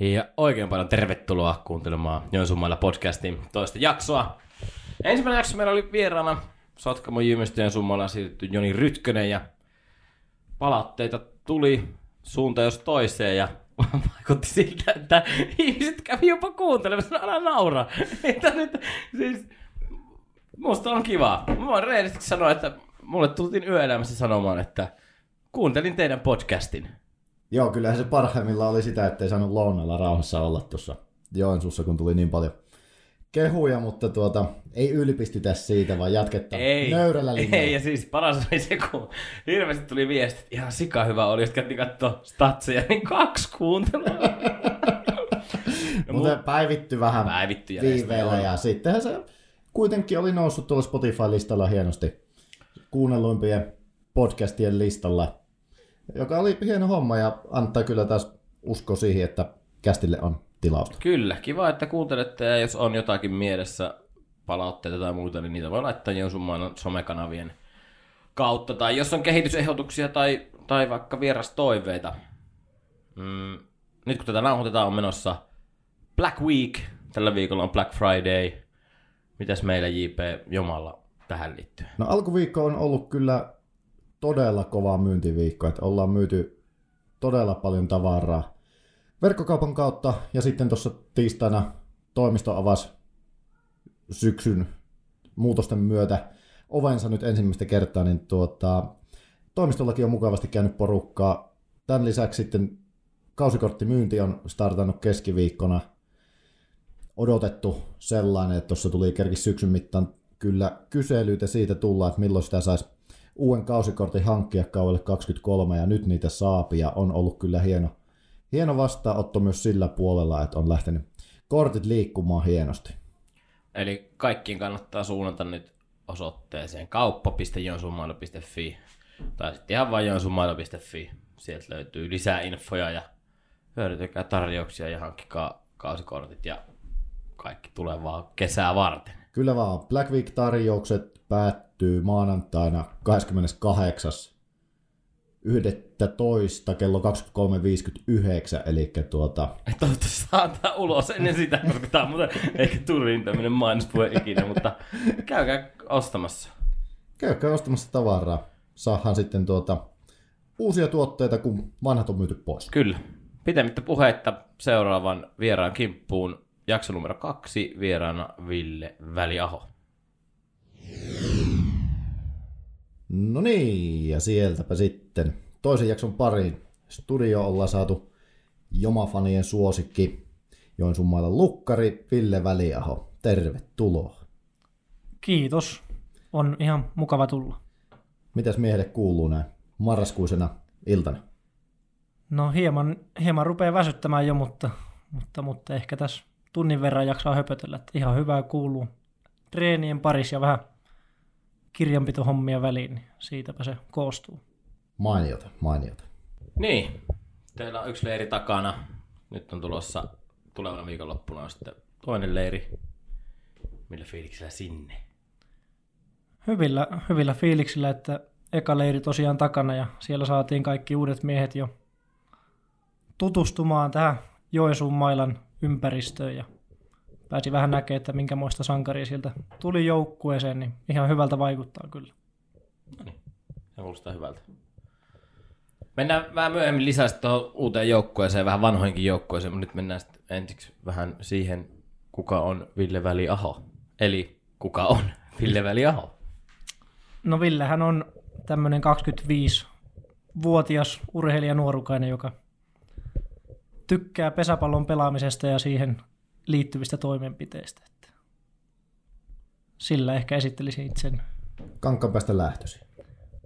Ja oikein paljon tervetuloa kuuntelemaan Joensuumailla podcastin toista jaksoa. Ensimmäinen jakso meillä oli vieraana Sotkamo Jymästöjen summalla siirrytty Joni Rytkönen ja palautteita tuli suunta jos toiseen ja vaikutti siltä, että ihmiset kävi jopa kuuntelemassa, älä naura. Että nyt, siis, musta on kiva. Mä voin rehellisesti sanoa, että mulle tultiin yöelämässä sanomaan, että kuuntelin teidän podcastin. Joo, kyllähän se parhaimmillaan oli sitä, ettei saanut lounalla rauhassa olla tuossa Joensuussa, kun tuli niin paljon kehuja, mutta tuota, ei ylpistytä siitä, vaan jatketaan Ei, nöyrällä linjalla. ei, ja siis paras oli se, kun hirveästi tuli viesti, että ihan sika hyvä oli, jos käytiin katsoa statseja, niin kaksi kuuntelua. Ja Mutta mu- päivitty vähän Päivitty ja viiveellä näistä, ja sittenhän se kuitenkin oli noussut tuolla Spotify-listalla hienosti kuunnelluimpien podcastien listalla, joka oli hieno homma ja antaa kyllä taas usko siihen, että kästille on tilausta. Kyllä, kiva, että kuuntelette, ja jos on jotakin mielessä palautteita tai muuta, niin niitä voi laittaa Joensuun somekanavien kautta, tai jos on kehitysehdotuksia tai, tai vaikka vierastoiveita. Mm, nyt kun tätä nauhoitetaan, on menossa Black Week, tällä viikolla on Black Friday. Mitäs meillä JP Jomalla tähän liittyy? No alkuviikko on ollut kyllä todella kova myyntiviikko, että ollaan myyty todella paljon tavaraa verkkokaupan kautta ja sitten tuossa tiistaina toimisto avasi syksyn muutosten myötä ovensa nyt ensimmäistä kertaa, niin tuota, toimistollakin on mukavasti käynyt porukkaa. Tämän lisäksi sitten kausikorttimyynti on startannut keskiviikkona. Odotettu sellainen, että tuossa tuli kerkis syksyn mittaan kyllä kyselyitä siitä tulla, että milloin sitä saisi uuden kausikortin hankkia kaudelle 23 ja nyt niitä saapi ja on ollut kyllä hieno, hieno vastaanotto myös sillä puolella, että on lähtenyt kortit liikkumaan hienosti. Eli kaikkien kannattaa suunnata nyt osoitteeseen kauppa.jonsumailo.fi tai sitten ihan vain jonsumailo.fi. Sieltä löytyy lisää infoja ja hyödyntykää tarjouksia ja hankkikaa kausikortit ja kaikki tulevaa kesää varten. Kyllä vaan, Black Week-tarjoukset päättyy maanantaina 28. 11. kello 23.59, eli tuota, Toivottavasti saa antaa ulos ennen sitä, koska tämä on muuten ehkä turhin tämmöinen mainospuhe ikinä, mutta käykää ostamassa. käykää ostamassa tavaraa. Saahan sitten tuota, uusia tuotteita, kun vanhat on myyty pois. Kyllä. Pitemmittä puheitta seuraavan vieraan kimppuun. Jakso numero kaksi, vieraana Ville Väliaho. No niin, ja sieltäpä sitten toisen jakson pariin. Studio ollaan saatu Jomafanien suosikki Joensuun lukkari Ville Väliaho. Tervetuloa. Kiitos. On ihan mukava tulla. Mitäs miehelle kuuluu näin marraskuisena iltana? No hieman, hieman rupeaa väsyttämään jo, mutta, mutta, mutta ehkä tässä tunnin verran jaksaa höpötellä. Että ihan hyvää kuuluu treenien parissa ja vähän kirjanpitohommia väliin, niin siitäpä se koostuu. Mainiota, mainiota. Niin, teillä on yksi leiri takana. Nyt on tulossa tulevana viikonloppuna on sitten toinen leiri. Millä fiiliksellä sinne? Hyvillä, hyvillä fiiliksillä, että eka leiri tosiaan takana ja siellä saatiin kaikki uudet miehet jo tutustumaan tähän Joensuun mailan ympäristöön ja pääsi vähän näkemään, että minkämoista sankaria sieltä tuli joukkueeseen, niin ihan hyvältä vaikuttaa kyllä. Se kuulostaa hyvältä. Mennään vähän myöhemmin lisää tuohon uuteen joukkueeseen, vähän vanhoinkin joukkueeseen, mutta nyt mennään sitten ensiksi vähän siihen, kuka on Ville Väliaho. Eli kuka on Ville Väliaho? No Villehän on tämmöinen 25-vuotias urheilija nuorukainen, joka tykkää pesäpallon pelaamisesta ja siihen liittyvistä toimenpiteistä. Sillä ehkä esittelisin itsen. Kankaanpäästä lähtösi.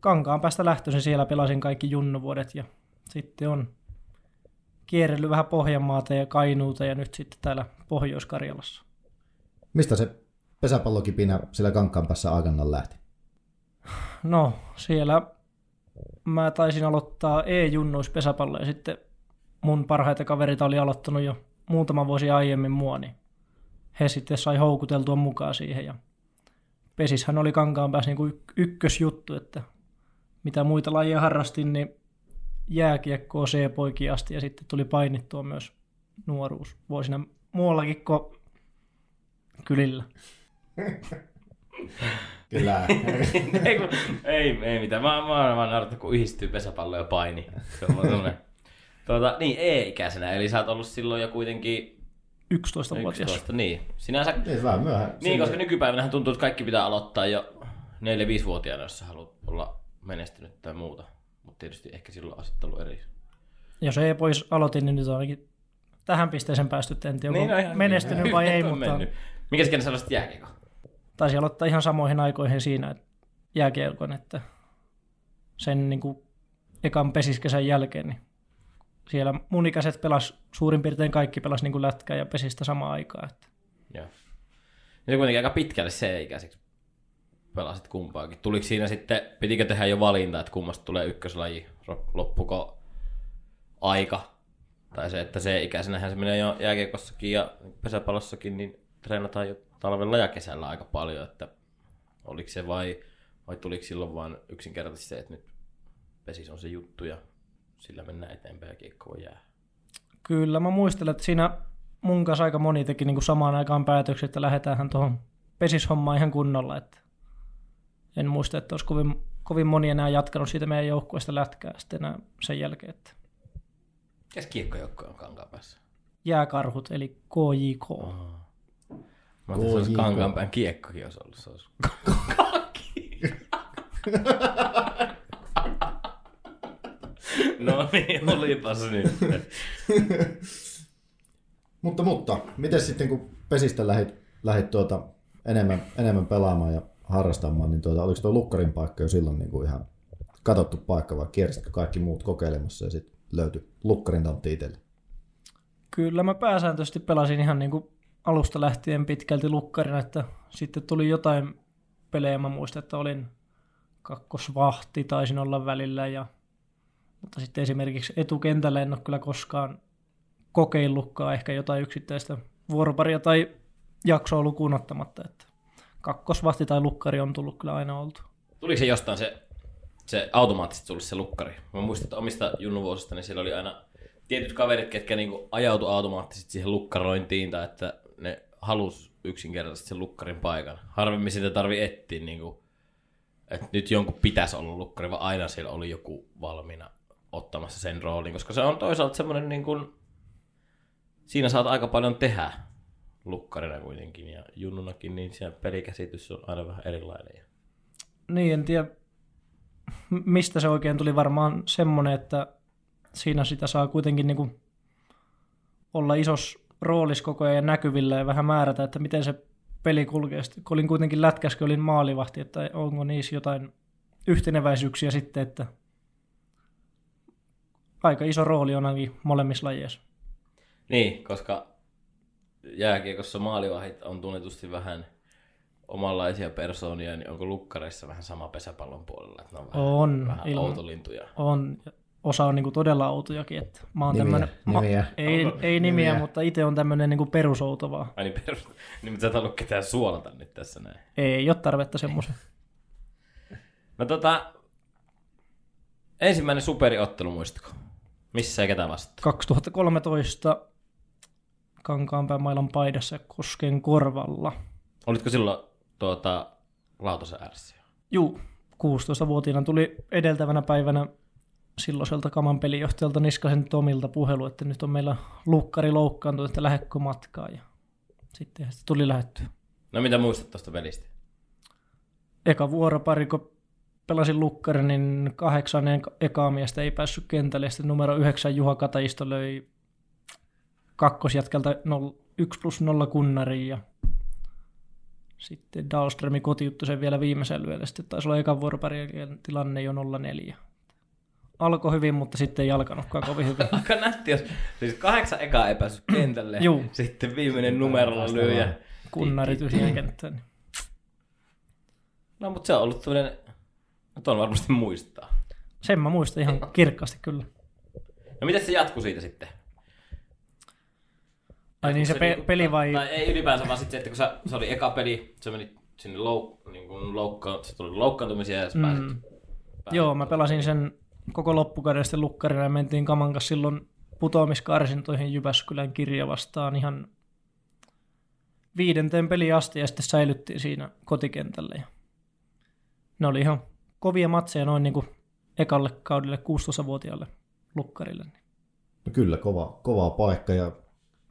Kankaan päästä lähtöisin siellä pelasin kaikki junnuvuodet ja sitten on kierrellyt vähän Pohjanmaata ja Kainuuta ja nyt sitten täällä Pohjois-Karjalassa. Mistä se pesäpallokipinä siellä Kankaanpäässä aikanaan lähti? No, siellä mä taisin aloittaa E-junnuis ja sitten mun parhaita kaverita oli aloittanut jo muutama vuosi aiemmin mua, niin he sitten sai houkuteltua mukaan siihen. Ja pesishän oli kankaan päässä niin ykkösjuttu, että mitä muita lajeja harrastin, niin jääkiekkoa C-poikia asti ja sitten tuli painittua myös nuoruus vuosina muuallakin kuin kylillä. Kyllä. ei, kun, ei, ei mitään. Mä, mä oon vaan naurattu, kun yhdistyy pesäpallo ja paini. Se on. Tuota, niin, E-ikäisenä, eli sä oot ollut silloin jo kuitenkin 11-vuotias. 11, niin. Sinänsä, niin, vähän myöhään. niin, koska nykypäivänä tuntuu, että kaikki pitää aloittaa jo 4-5-vuotiaana, jos sä haluat olla menestynyt tai muuta. Mutta tietysti ehkä silloin asettelu eri. Jos ei pois aloitin, niin nyt on ainakin tähän pisteeseen päästy. En tiedä, Niin, onko no ihan menestynyt hyvin. vai ei, mutta mennyt. Mikä ikinä sä aloitit jääkiekon? taisi aloittaa ihan samoihin aikoihin siinä että jääkiekon, että sen niin kuin ekan pesiskesän jälkeen, niin siellä mun ikäiset pelas, suurin piirtein kaikki pelas niin kuin lätkää ja pesistä samaan aikaan. Että Joo. Ja kuitenkin aika pitkälle C-ikäiseksi pelasit kumpaakin. Tuliko siinä sitten, pitikö tehdä jo valinta, että kummasta tulee ykköslaji? Loppuko aika? Tai se, että C-ikäisenähän se menee jo jääkiekossakin ja pesäpallossakin, niin treenataan jo talvella ja kesällä aika paljon, että oliko se vai, vai tuliko silloin vaan yksinkertaisesti se, että nyt pesis on se juttu ja sillä mennään eteenpäin ja kiekko voi jää. Kyllä mä muistelen, että siinä mun kanssa aika moni teki niin kuin samaan aikaan päätöksen, että lähdetäänhän tuohon pesishommaan ihan kunnolla. Että en muista, että olisi kovin, kovin moni enää jatkanut siitä meidän joukkueesta lätkää sitten enää sen jälkeen. Että Mikäs kiekkojoukkoja on kankaan päässä? jääkarhut, eli KJK. Mä ajattelin, että se olisi kankaanpään kiekkokin olisi ollut. Se olisi no niin, olipas nyt. Mutta, mutta, miten sitten kun pesistä lähit, lähit tuota enemmän, enemmän pelaamaan ja harrastamaan, niin tuota, oliko tuo lukkarin paikka jo silloin niin kuin ihan katottu paikka vai kiersitkö kaikki muut kokeilemassa ja sitten löytyi lukkarin tantti itselle? Kyllä mä pääsääntöisesti pelasin ihan niin kuin alusta lähtien pitkälti lukkarina, että sitten tuli jotain pelejä, mä muistan, että olin kakkosvahti, taisin olla välillä, ja, mutta sitten esimerkiksi etukentällä en ole kyllä koskaan kokeillutkaan ehkä jotain yksittäistä vuoroparia tai jaksoa lukuun ottamatta, että kakkosvahti tai lukkari on tullut kyllä aina oltu. Tuliko se jostain se, se automaattisesti tullut se lukkari? Mä muistan, että omista junnuvuosista, niin siellä oli aina tietyt kaverit, ketkä niinku ajautu automaattisesti siihen lukkarointiin, tai että ne halus yksinkertaisesti sen lukkarin paikan. Harvemmin sitä tarvi etsiä, niinku, että nyt jonkun pitäisi olla lukkari, vaan aina siellä oli joku valmiina ottamassa sen roolin, koska se on toisaalta semmoinen, niin kuin, siinä saat aika paljon tehdä lukkarina kuitenkin, ja junnunakin, niin se pelikäsitys on aina vähän erilainen. Niin, en tiedä mistä se oikein tuli varmaan semmoinen, että siinä sitä saa kuitenkin niin kuin olla isos roolis koko ajan näkyvillä ja vähän määrätä, että miten se peli kulkee. Sitten, kun olin kuitenkin lätkäskä, olin maalivahti, että onko niissä jotain yhteneväisyyksiä sitten, että aika iso rooli on ainakin molemmissa lajeissa. Niin, koska jääkiekossa maalivahit on tunnetusti vähän omanlaisia persoonia, niin onko lukkareissa vähän sama pesäpallon puolella? Että ne on vähän, On, vähän ilman- outolintuja. On, osa on niin kuin todella outojakin, että mä oon Nimiä, tämmönen, nimiä. ei, Onko? ei nimiä, Nimiä. mutta itse on tämmöinen niin perusouto vaan. Ai niin, perus... niin mutta sä et halua ketään suolata nyt tässä näin. Ei ole tarvetta semmoisen. No tota, ensimmäinen superiottelu muistatko? Missä ja ketä vastaan? 2013 Kankaanpään mailan paidassa Kosken korvalla. Olitko silloin tuota, Lautasen ärsiä? Juu, 16-vuotiaana tuli edeltävänä päivänä silloiselta kaman pelijohtajalta Niskasen Tomilta puhelu, että nyt on meillä lukkari loukkaantunut, että lähdekö matkaa. Ja sitten se tuli lähettyä. No mitä muistat tuosta pelistä? Eka vuoropari, kun pelasin lukkari, niin kahdeksannen ekaa miestä ei päässyt kentälle. Sitten numero yhdeksän Juha Kataisto löi kakkosjätkältä 1 plus 0 kunnariin ja sitten Dahlströmi kotiuttui sen vielä viimeisen lyöllä. Sitten taisi olla ekan vuoroparin tilanne jo 0-4. Alkoi hyvin, mutta sitten ei alkanutkaan kovin hyvin. Aika nätti, jos siis kahdeksan ekaa ei päässyt kentälle. Juu. Sitten viimeinen numerolla lyö ja... Kunnari tyhjään kenttään. No mutta se on ollut tämmöinen... No tuon varmasti muistaa. Sen mä muistan ihan kirkkaasti kyllä. No miten se jatkuu siitä sitten? Ai niin se pe- niinku- peli vai... Tai ei ylipäänsä, vaan sitten se, että kun sä, se oli eka peli, se meni sinne louk, niin kuin loukka, se tuli loukkaantumisia ja sä Mm. pääsit, pääsit Joo, mä pelasin sen koko loppukauden sitten lukkarina ja mentiin Kaman kanssa silloin putoamiskarsintoihin Jyväskylän kirja vastaan ihan viidenteen peli asti ja sitten säilyttiin siinä kotikentälle. Ja ne oli ihan kovia matseja noin niin kuin ekalle kaudelle 16-vuotiaalle lukkarille. No kyllä, kova, kova paikka ja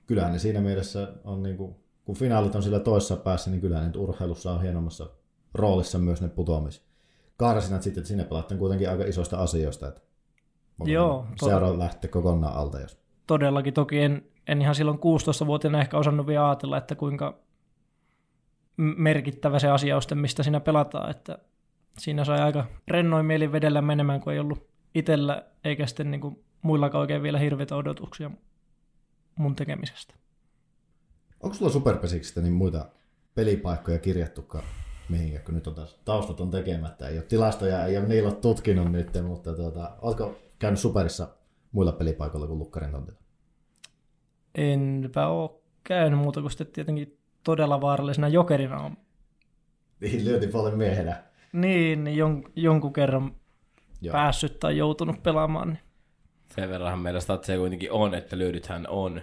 kyllä ne siinä mielessä on niin kuin, kun finaalit on sillä toisessa päässä, niin kyllä nyt urheilussa on hienommassa roolissa myös ne putoamiskarsinat sitten, että sinne pelataan kuitenkin aika isoista asioista, että Joo, seura lähtee kokonaan alta, jos todellakin. Toki en, en ihan silloin 16-vuotiaana ehkä osannut vielä ajatella, että kuinka merkittävä se asia on mistä siinä pelataan. Että siinä sai aika rennoin mieli vedellä menemään, kun ei ollut itsellä eikä sitten niin kuin muillakaan oikein vielä hirveitä odotuksia mun tekemisestä. Onko sulla superpesiksistä niin muita pelipaikkoja kirjattukaan mihinkä, kun nyt on taas taustat on tekemättä, ei ole tilastoja, ei ole niillä tutkinut nyt, mutta tuota, oletko käynyt superissa muilla pelipaikoilla kuin Lukkarin tontilla? Enpä ole käynyt muuta kuin sitten tietenkin todella vaarallisena jokerina on. Niin, lyöti paljon miehenä. Niin, niin jon, jonkun kerran Joo. päässyt tai joutunut pelaamaan. Niin. Sen verran meillä statseja kuitenkin on, että lyödythän on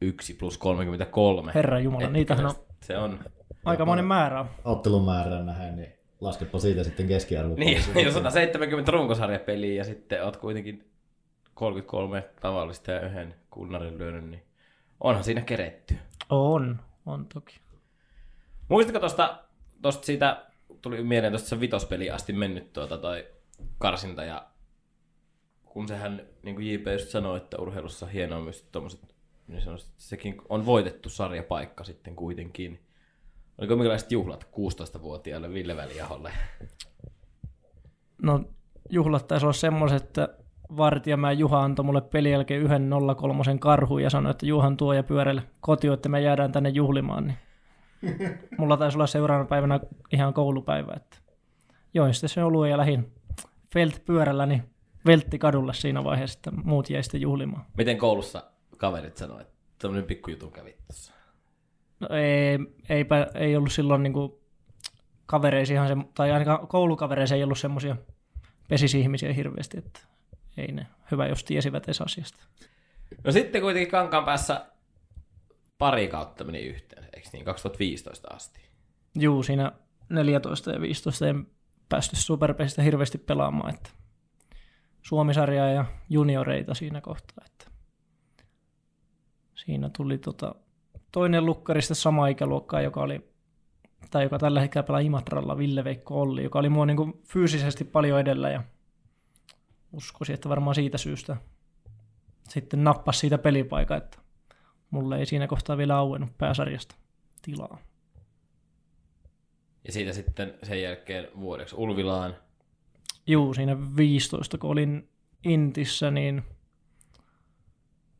1 plus 33. Herra Jumala, niitähän on, se on aika monen määrä. Ottelun määrää nähdään, niin laskepa siitä sitten keskiarvo. Niin, jos 170 runkosarjapeliä ja sitten oot kuitenkin 33 tavallista ja yhden kunnarin lyönyt, niin onhan siinä keretty. On, on toki. Muistatko tuosta, tosta siitä, tuli mieleen tuosta vitospeli asti mennyt tuota toi karsinta ja kun sehän, niin kuin JP just sanoi, että urheilussa hienoa myös tuommoiset, niin sanoisin, sekin on voitettu sarjapaikka sitten kuitenkin. Oliko minkälaiset juhlat 16-vuotiaalle Ville Väliaholle? No juhlat taisi olla semmoiset, että Vartijamäen Juha antoi mulle pelin jälkeen yhden 03 karhuun ja sanoi, että Juhan tuo ja pyörälle koti, että me jäädään tänne juhlimaan. Niin mulla taisi olla seuraavana päivänä ihan koulupäivä. Että join sitten se ollut ja lähin Felt pyörällä, niin veltti kadulle siinä vaiheessa, että muut jäi sitten juhlimaan. Miten koulussa kaverit sanoivat, että tämmöinen pikkujutun kävi tuossa? No ei, eipä, ei ollut silloin niin kuin kavereisihan se, tai ainakaan koulukavereissa ei ollut semmoisia pesisihmisiä hirveästi, että ei ne hyvä, jos tiesivät edes asiasta. No sitten kuitenkin Kankaan päässä pari kautta meni yhteen, eikö niin, 2015 asti? Juu, siinä 14 ja 15 en päästy Superpesistä hirveästi pelaamaan, että Suomisarjaa ja junioreita siinä kohtaa, että siinä tuli tota, toinen lukkarista sama ikäluokkaa, joka oli tai joka tällä hetkellä pelaa Imatralla, Ville Veikko Olli, joka oli mua niin kuin fyysisesti paljon edellä ja uskoisin, että varmaan siitä syystä sitten nappasi siitä pelipaikan, että mulle ei siinä kohtaa vielä auennut pääsarjasta tilaa. Ja siitä sitten sen jälkeen vuodeksi Ulvilaan. Juu, siinä 15, kun olin Intissä, niin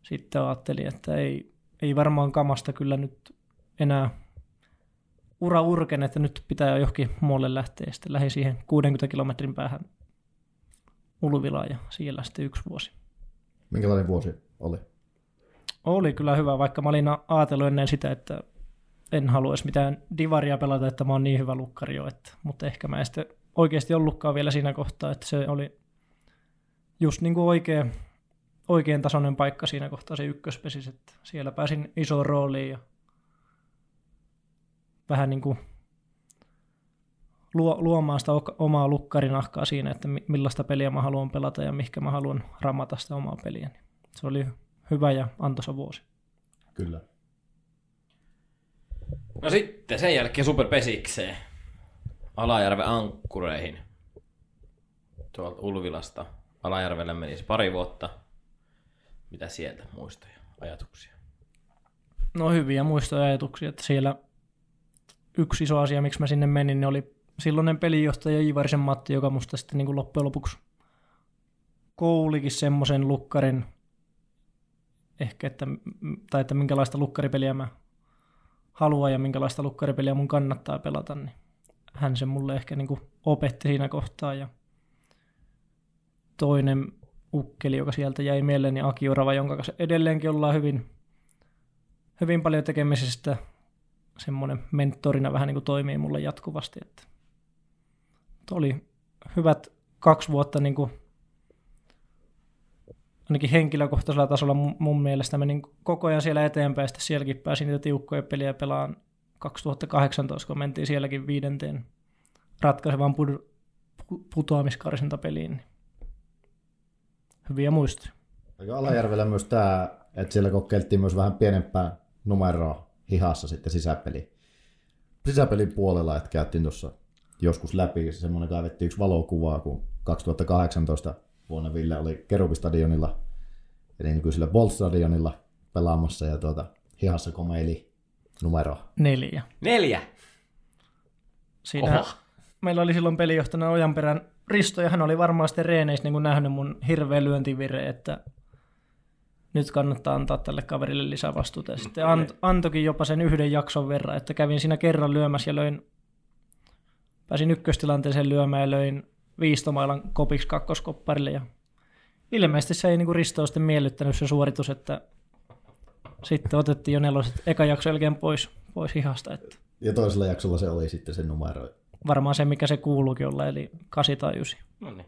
sitten ajattelin, että ei, ei varmaan kamasta kyllä nyt enää ura urken, että nyt pitää johonkin muualle lähteä. Sitten lähdin siihen 60 kilometrin päähän Ulvilaan ja siellä sitten yksi vuosi. Minkälainen vuosi oli? Oli kyllä hyvä, vaikka mä olin ajatellut ennen sitä, että en haluaisi mitään divaria pelata, että mä oon niin hyvä lukkari jo, että, mutta ehkä mä en sitten oikeasti ollutkaan vielä siinä kohtaa, että se oli just niin kuin oikea, oikein tasoinen paikka siinä kohtaa se ykköspesis, että siellä pääsin isoon rooliin ja vähän niin kuin luomaan sitä omaa lukkarinahkaa siinä, että millaista peliä mä haluan pelata ja mihinkä mä haluan ramata sitä omaa peliä. Se oli hyvä ja antoisa vuosi. Kyllä. No sitten sen jälkeen superpesikseen. Alajärven ankkureihin. Tuolta Ulvilasta. Alajärvelle menisi pari vuotta. Mitä sieltä muistoja, ajatuksia? No hyviä muistoja ajatuksia, että siellä yksi iso asia, miksi mä sinne menin, niin oli silloinen pelijohtaja Ivarisen Matti, joka musta sitten niin kuin loppujen lopuksi koulikin semmoisen lukkarin, ehkä, että, tai että minkälaista lukkaripeliä mä haluan ja minkälaista lukkaripeliä mun kannattaa pelata, niin hän sen mulle ehkä niin kuin opetti siinä kohtaa. Ja toinen ukkeli, joka sieltä jäi mieleen, niin Aki Orava, jonka kanssa edelleenkin ollaan hyvin, hyvin paljon tekemisestä. Semmoinen mentorina vähän niin kuin toimii mulle jatkuvasti. Että oli hyvät kaksi vuotta niin kuin ainakin henkilökohtaisella tasolla mun, mielestä menin koko ajan siellä eteenpäin, sitten sielläkin pääsin niitä tiukkoja peliä pelaan 2018, kun mentiin sielläkin viidenteen ratkaisevan pud- putoamiskarsinta-peliin. Niin hyviä muistoja. Aika Alajärvellä myös tämä, että siellä kokeiltiin myös vähän pienempää numeroa hihassa sitten sisäpeli. Sisäpelin puolella, että käytiin tuossa joskus läpi, semmoinen kaivettiin yksi valokuvaa, kun 2018 vuonna Ville oli Kerubistadionilla, eli nykyisellä Bolt-stadionilla pelaamassa, ja tuota, hihassa komeili numero. Neljä. Neljä. Siinä Oho. meillä oli silloin pelijohtajana Ojanperän Risto, ja hän oli varmaan sitten reeneissä niin kuin nähnyt mun hirveä lyöntivire, että nyt kannattaa antaa tälle kaverille lisää vastuuta. Ja sitten ant, antokin jopa sen yhden jakson verran, että kävin siinä kerran lyömässä ja löin, pääsin ykköstilanteeseen lyömään ja löin viistomailan kopiksi kakkoskopparille. Ja ilmeisesti se ei niin kuin Ristoa sitten miellyttänyt se suoritus, että sitten otettiin jo neloset eka jakso jälkeen pois, pois hihasta. Että Ja toisella jaksolla se oli sitten se numero. varmaan se, mikä se kuuluukin olla, eli 8 tai 9. No niin.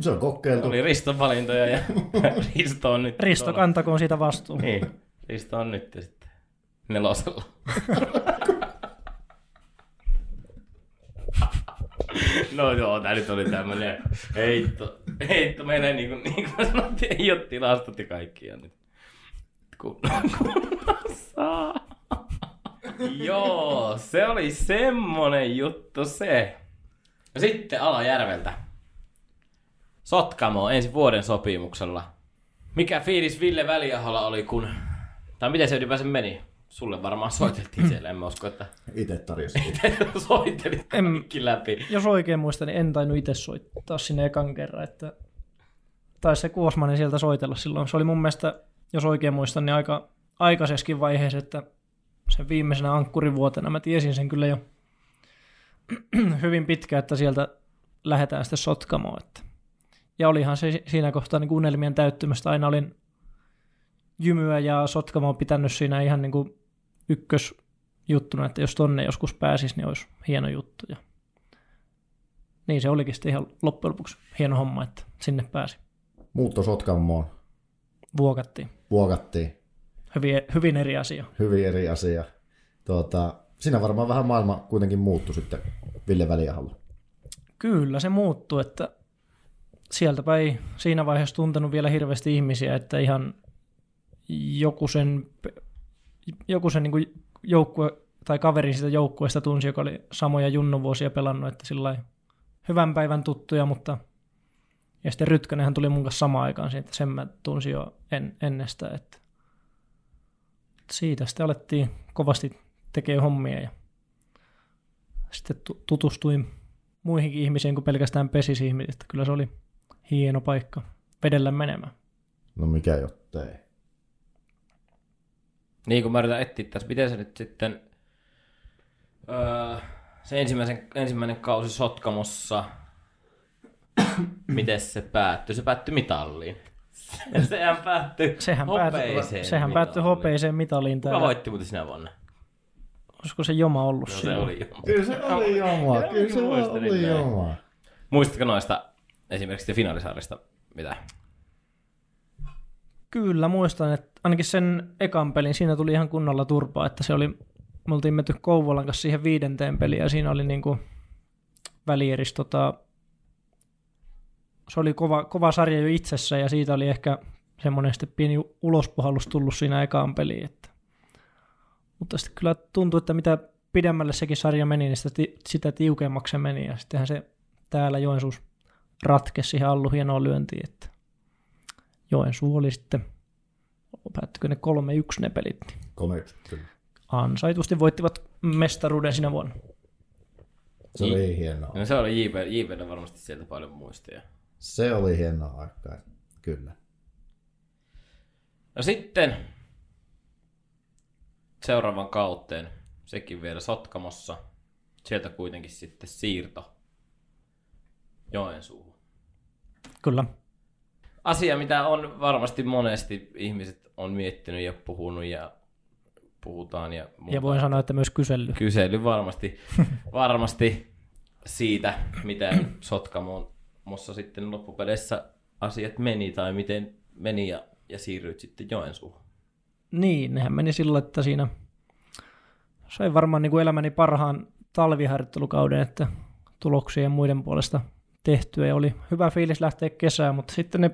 Se on kokeiltu. Oli Riston valintoja ja Risto on nyt. Risto tuolla. kantakoon siitä vastuun. Niin, Risto on nyt sitten nelosella. No joo, tää nyt oli tämmönen heitto. Heitto menee niin kuin, niin kuin sanottiin, ei ole tilastot ja kaikkia nyt. Kun, kunnossa. Joo, se oli semmonen juttu se. Ja sitten Alajärveltä. Sotkamo ensi vuoden sopimuksella. Mikä fiilis Ville Väliaholla oli, kun... Tai miten se ylipäänsä meni? Sulle varmaan soiteltiin siellä, en mä usko, että Itse tarjosin. soittelit En- kaikki läpi. Jos oikein muistan, niin en tainnut itse soittaa sinne ekan kerran, että taisi se Kuosmanen sieltä soitella silloin. Se oli mun mielestä, jos oikein muistan, niin aika aikaisessakin vaiheessa, että sen viimeisenä ankkurivuotena mä tiesin sen kyllä jo hyvin pitkä, että sieltä lähdetään sitten Sotkamoon. Että. Ja olihan se siinä kohtaa niin unelmien täyttymistä. Aina olin Jymyä ja Sotkamoa pitänyt siinä ihan niin kuin ykkösjuttuna, että jos tonne joskus pääsisi, niin olisi hieno juttu. Ja niin se olikin sitten ihan loppujen lopuksi hieno homma, että sinne pääsi. Muutto Sotkamoon. Vuokattiin. Vuokattiin. Hyvin, hyvin eri asia. Hyvin eri asia. Tuota, siinä varmaan vähän maailma kuitenkin muuttui sitten Ville Väliaholla. Kyllä se muuttui, että sieltäpä ei siinä vaiheessa tuntenut vielä hirveästi ihmisiä, että ihan joku sen, joku sen niin joukkue tai kaveri siitä joukkueesta tunsi, joka oli samoja junnuvuosia pelannut, että sillä hyvän päivän tuttuja, mutta ja sitten Rytkönenhän tuli mun kanssa samaan aikaan siitä, sen mä tunsin jo en, ennestään, että siitä sitten alettiin kovasti tekemään hommia ja sitten tu- tutustuin muihinkin ihmisiin kuin pelkästään pesisihmisiin, että kyllä se oli hieno paikka vedellä menemään. No mikä jottei. Niin kun mä yritän etsiä tässä, miten se nyt sitten... Öö, se ensimmäisen, ensimmäinen kausi Sotkamossa, miten se päättyi? Se päättyi mitalliin. Sehän päättyi Sehän, päättyi, hopeiseen sehän päättyi mitalliin. hopeiseen mitaliin Kuka täällä. voitti muuten sinä vuonna? Olisiko se Joma ollut No, se silloin? oli jo. Kyllä se oli joma. Kyllä se oli näin. joma. Muistatko noista esimerkiksi finaalisarjasta mitä? Kyllä muistan, että ainakin sen ekan pelin, siinä tuli ihan kunnolla turpaa, että se oli, me oltiin menty Kouvolan kanssa siihen viidenteen peliin ja siinä oli niinku välieris tota, se oli kova, kova sarja jo itsessä ja siitä oli ehkä semmoinen sitten pieni ulospuhallus tullut siinä ekaan peliin. Että. Mutta sitten kyllä tuntui, että mitä pidemmälle sekin sarja meni, niin sitä, ti- sitä tiukemmaksi se meni ja sittenhän se täällä Joensuus ratkesi siihen Allu hienoa lyöntiin, että Joensuu oli sitten, päättykö ne 3-1 ne pelit, niin Kolme kyllä. ansaitusti voittivat mestaruuden sinä vuonna. Se oli hienoa. No se oli JPlle varmasti sieltä paljon muistia. Se oli hienoa aikaa. Kyllä. No sitten seuraavan kauteen, sekin vielä Sotkamossa. Sieltä kuitenkin sitten siirto Joensuuhun. Kyllä. Asia, mitä on varmasti monesti ihmiset on miettinyt ja puhunut ja puhutaan. Ja, muuta. Ja voin sanoa, että myös kysely. kysely varmasti, varmasti siitä, miten Sotkamossa sitten loppupeleissä asiat meni tai miten, meni ja, ja siirryit sitten Joensuuhun. Niin, nehän meni sillä, että siinä sai varmaan niin kuin elämäni parhaan talviharjoittelukauden, että tuloksien muiden puolesta tehtyä ja oli hyvä fiilis lähteä kesään, mutta sitten ne,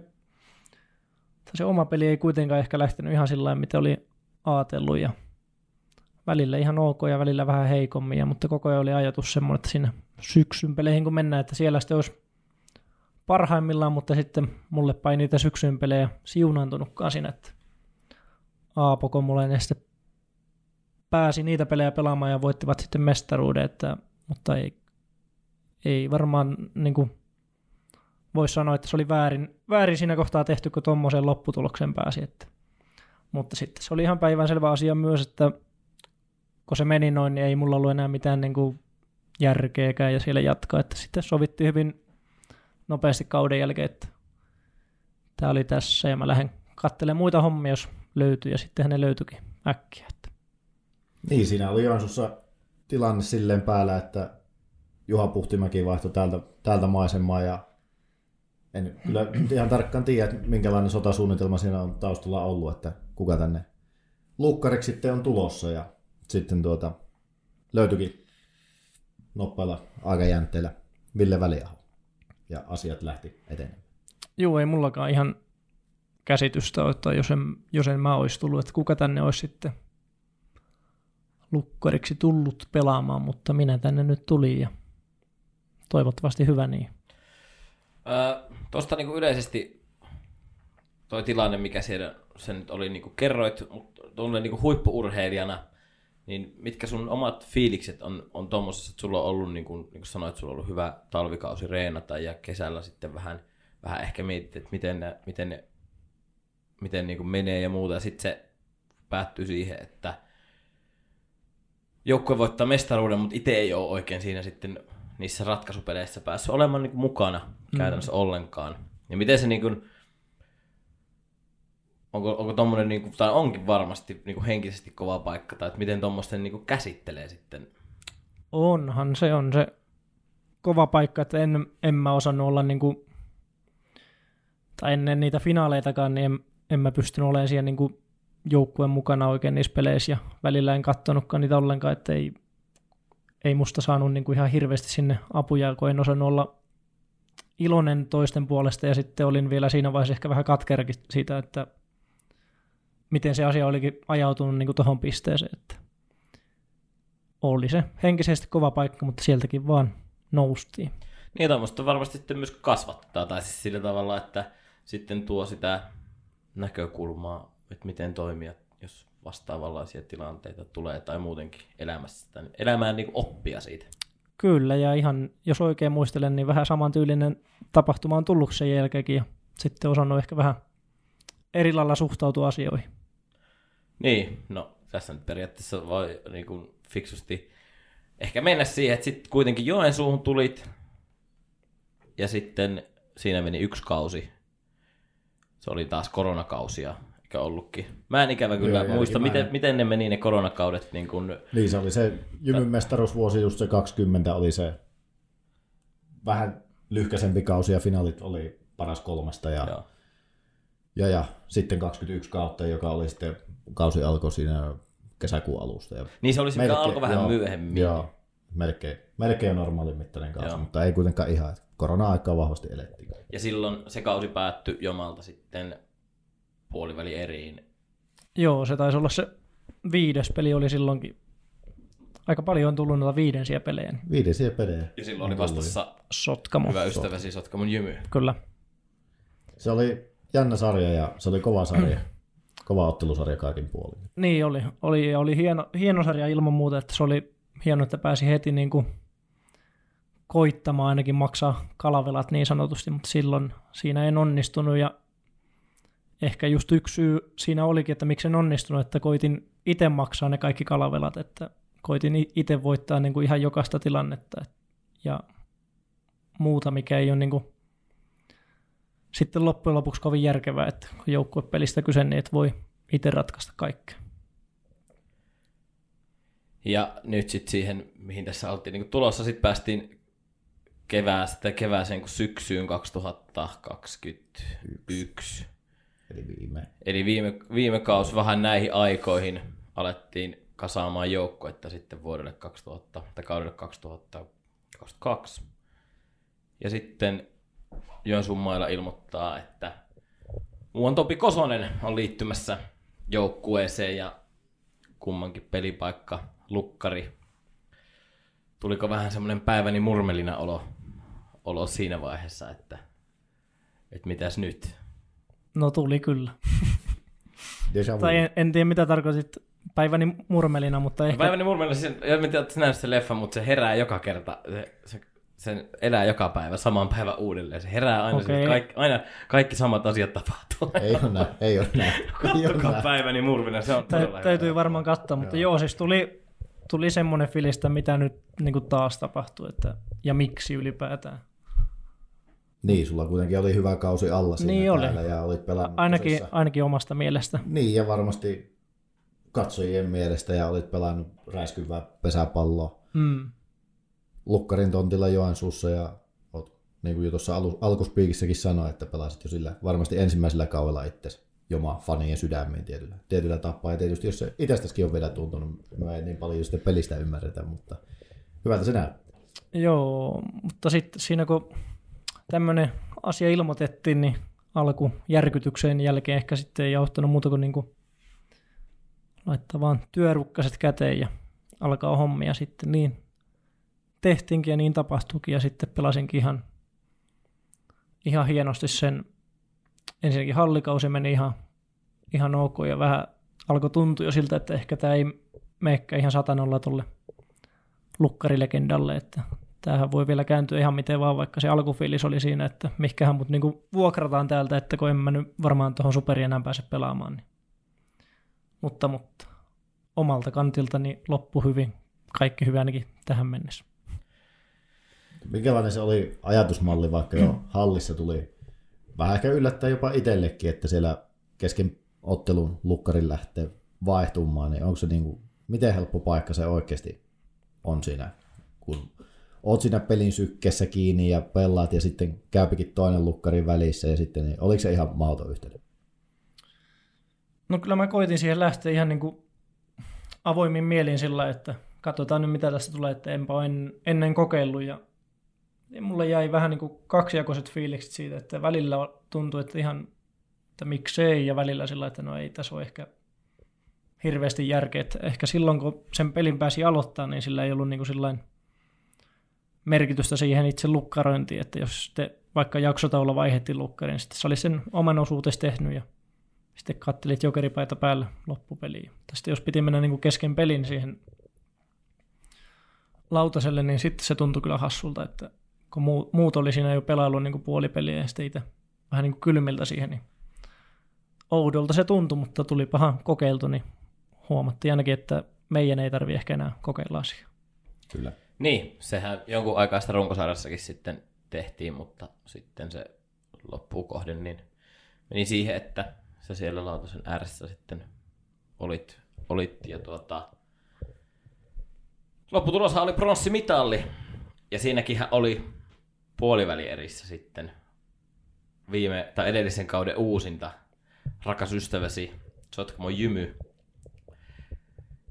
se oma peli ei kuitenkaan ehkä lähtenyt ihan sillä mitä oli ajatellut ja välillä ihan ok ja välillä vähän heikommin, mutta koko ajan oli ajatus semmoinen, että siinä syksyn peleihin kun mennään, että siellä sitten olisi parhaimmillaan, mutta sitten mulle paini niitä syksyn pelejä siunaantunutkaan siinä, että Aapo Komulainen sitten pääsi niitä pelejä pelaamaan ja voittivat sitten mestaruuden, että, mutta ei, ei varmaan niin kuin, voisi sanoa, että se oli väärin, väärin siinä kohtaa tehty, kun tuommoisen lopputuloksen pääsi. Että. Mutta sitten se oli ihan päivänselvä asia myös, että kun se meni noin, niin ei mulla ollut enää mitään niin kuin järkeäkään ja siellä jatkaa. Että sitten sovittiin hyvin nopeasti kauden jälkeen, että tämä oli tässä ja mä lähden katselemaan muita hommia, jos löytyy ja sitten ne löytyikin äkkiä. Että. Niin, siinä oli Joensuussa tilanne silleen päällä, että Juha Puhtimäki vaihtoi täältä, täältä maisemaa ja en kyllä ihan tarkkaan tiedä, että minkälainen sotasuunnitelma siinä on taustalla ollut, että kuka tänne lukkariksi sitten on tulossa ja sitten tuota, löytyikin noppeilla aikajäntteillä Ville Väliaho ja asiat lähti etenemään. Joo, ei mullakaan ihan käsitystä ole, että jos en, jos en mä olisi tullut, että kuka tänne olisi sitten lukkariksi tullut pelaamaan, mutta minä tänne nyt tulin ja toivottavasti hyvä niin. Öö, Tuosta niinku yleisesti toi tilanne, mikä siellä se nyt oli, niin kuin kerroit, mutta tuolle niin huippuurheilijana, niin mitkä sun omat fiilikset on, on tuommoisessa, että sulla on ollut, niin kuin, niin kuin sanoit, sulla on ollut hyvä talvikausi reenata ja kesällä sitten vähän, vähän ehkä mietit, että miten ne, miten ne, miten niin kuin menee ja muuta. Ja sitten se päättyy siihen, että joukkue voittaa mestaruuden, mutta itse ei ole oikein siinä sitten niissä ratkaisupeleissä päässyt olemaan niin kuin mukana käytännössä mm. ollenkaan. Ja miten se niin kuin, onko, onko tommonen, niin kuin, tai onkin varmasti niin kuin henkisesti kova paikka, tai että miten tuommoisten niin käsittelee sitten? Onhan se on se kova paikka, että en, en mä osannut olla niin kuin, tai ennen niitä finaaleitakaan, niin en, en mä pystynyt olemaan siellä niin kuin joukkueen mukana oikein niissä peleissä, ja välillä en kattonutkaan niitä ollenkaan, että ei, ei musta saanut niin kuin ihan hirveästi sinne apuja, kun en osannut olla iloinen toisten puolesta, ja sitten olin vielä siinä vaiheessa ehkä vähän katkerakin siitä, että miten se asia olikin ajautunut niin tuohon pisteeseen, että oli se henkisesti kova paikka, mutta sieltäkin vaan noustiin. Niin, tuommoista varmasti sitten myös kasvattaa, tai siis sillä tavalla, että sitten tuo sitä näkökulmaa, että miten toimia, vastaavanlaisia tilanteita tulee tai muutenkin elämässä, niin elämään niin oppia siitä. Kyllä, ja ihan, jos oikein muistelen, niin vähän samantyylinen tapahtuma on tullut sen jälkeenkin, ja sitten osannut ehkä vähän eri lailla suhtautua asioihin. Niin, no tässä nyt periaatteessa voi niin kuin, fiksusti ehkä mennä siihen, että sitten kuitenkin Joensuuhun tulit ja sitten siinä meni yksi kausi. Se oli taas koronakausia, eikä ollutkin. Mä en ikävä kyllä Joo, muista, miten, en... miten ne meni ne koronakaudet. Niin, kun... niin se oli se Jymyn mestaruusvuosi, just se 20 oli se vähän lyhkäisempi kausi ja finaalit oli paras kolmesta ja, Joo. ja, ja sitten 21 kautta, joka oli sitten kausi alkoi siinä kesäkuun alusta. Ja niin se oli se, mikä alkoi vähän joo, myöhemmin. Joo, melkein, melkein normaalin mittainen kausi, joo. mutta ei kuitenkaan ihan. Korona-aikaa vahvasti elettiin. Ja silloin se kausi päättyi jomalta sitten puoliväli eriin. Joo, se taisi olla se viides peli oli silloinkin. Aika paljon on tullut noita viidensiä pelejä. Viidensiä pelejä. Ja silloin oli vastassa Sotkamo. hyvä ystäväsi Sotkamon Jymy. Kyllä. Se oli jännä sarja ja se oli kova sarja kova ottelusarja kaikin puolin. Niin oli, oli, oli hieno, hieno sarja ilman muuta, että se oli hieno, että pääsi heti niin kuin koittamaan ainakin maksaa kalavelat niin sanotusti, mutta silloin siinä en onnistunut ja ehkä just yksi syy siinä olikin, että miksi en onnistunut, että koitin itse maksaa ne kaikki kalavelat, että koitin itse voittaa niin kuin ihan jokaista tilannetta ja muuta, mikä ei ole niin kuin sitten loppujen lopuksi kovin järkevää, että kun joukkuepelistä kyse, niin et voi itse ratkaista kaikkea. Ja nyt sitten siihen, mihin tässä oltiin niin tulossa, sitten päästiin keväästä, kevääseen kuin syksyyn 2021. Eli viime. Eli viime, viime kausi vähän näihin aikoihin alettiin kasaamaan joukkoetta sitten vuodelle 2000, tai kaudelle 2022. Ja sitten Joensuun mailla ilmoittaa, että muuan Topi Kosonen on liittymässä joukkueeseen ja kummankin pelipaikka lukkari. Tuliko vähän semmoinen päiväni murmelina olo, olo siinä vaiheessa, että, että mitäs nyt? No tuli kyllä. Deja vu. Tai en, en tiedä mitä tarkoitit päiväni murmelina, mutta ehkä... Päiväni murmelina, siis, en tiedä, että nähnyt se leffa, mutta se herää joka kerta. Se, se, sen elää joka päivä, saman päivän uudelleen. Se herää aina, okay. kaikki, aina kaikki samat asiat tapahtuu. Ei ole näin, ei ole näin. Kattokaa päiväni murmina, se on todella Tä, täytyy hyvä. varmaan katsoa, mutta joo, siis tuli, tuli semmoinen fiilis, että mitä nyt niin kuin taas tapahtuu, että, ja miksi ylipäätään. Niin, sulla kuitenkin oli hyvä kausi alla siinä Niin oli. ja olit pelannut Ainakin, tosissaan. ainakin omasta mielestä. Niin, ja varmasti katsojien mielestä ja olit pelannut räiskyvää pesäpalloa Mm. Lukkarin tontilla Joensuussa ja oot, niin kuin jo tuossa alu, alkuspiikissäkin sanoi, että pelasit jo sillä varmasti ensimmäisellä kaudella itse joma fanien sydämiin tietyllä, tietyllä tapaa. Ja tietysti jos se itsestäskin on vielä tuntunut, mä en niin paljon sitä pelistä ymmärretä, mutta hyvältä se näyttää. Joo, mutta sitten siinä kun tämmöinen asia ilmoitettiin, niin alku järkytyksen jälkeen ehkä sitten ei auttanut muuta kuin, niin kuin laittaa vaan työrukkaset käteen ja alkaa hommia sitten. Niin tehtiinkin ja niin tapahtuikin ja sitten pelasinkin ihan, ihan hienosti sen. Ensinnäkin hallikausi meni ihan, ihan ok ja vähän alkoi tuntua jo siltä, että ehkä tämä ei menekään ihan satanolla tuolle lukkarilegendalle, että tämähän voi vielä kääntyä ihan miten vaan, vaikka se alkufiilis oli siinä, että mihkähän mut niinku vuokrataan täältä, että kun en mä nyt varmaan tuohon superiin enää pääse pelaamaan. Niin. Mutta, mutta omalta kantiltani loppu hyvin, kaikki hyvin ainakin tähän mennessä. Minkälainen se oli ajatusmalli, vaikka jo hallissa tuli vähän ehkä yllättää jopa itsellekin, että siellä kesken ottelun lukkarin lähtee vaihtumaan, niin onko se niin kuin, miten helppo paikka se oikeasti on siinä, kun oot siinä pelin sykkeessä kiinni ja pelaat ja sitten käypikin toinen lukkari välissä ja sitten, niin oliko se ihan mahdoton yhtälö? No kyllä mä koitin siihen lähteä ihan niin kuin avoimin mielin sillä, että katsotaan nyt mitä tästä tulee, että enpä en, ennen kokeillut ja ja mulle jäi vähän niin kuin kaksijakoiset fiilikset siitä, että välillä tuntui, että ihan, että miksei ja välillä sillä, että no ei tässä ole ehkä hirveästi järkeä, että ehkä silloin kun sen pelin pääsi aloittaa, niin sillä ei ollut niin kuin sillain merkitystä siihen itse lukkarointiin, että jos sitten vaikka jaksotaululla vaihdettiin lukkariin, niin sitten se oli sen oman osuutesi tehnyt ja sitten kattelit jokeripaita päällä loppupeliin. Tästä jos piti mennä niin kuin kesken pelin siihen lautaselle, niin sitten se tuntui kyllä hassulta, että kun muu- muut oli siinä jo pelaillut niin kuin puolipeliä ja sitten itse vähän niin kuin kylmiltä siihen, niin oudolta se tuntui, mutta tuli paha kokeiltu, niin huomattiin ainakin, että meidän ei tarvi ehkä enää kokeilla asiaa. Kyllä. Niin, sehän jonkun aikaa sitä runkosarjassakin sitten tehtiin, mutta sitten se loppuun kohden niin meni siihen, että sä siellä lautasen ääressä sitten olit, olit ja tuota, lopputuloshan oli pronssimitalli. Ja siinäkin oli puolivälierissä sitten viime tai edellisen kauden uusinta rakas ystäväsi Sotkamo Jymy.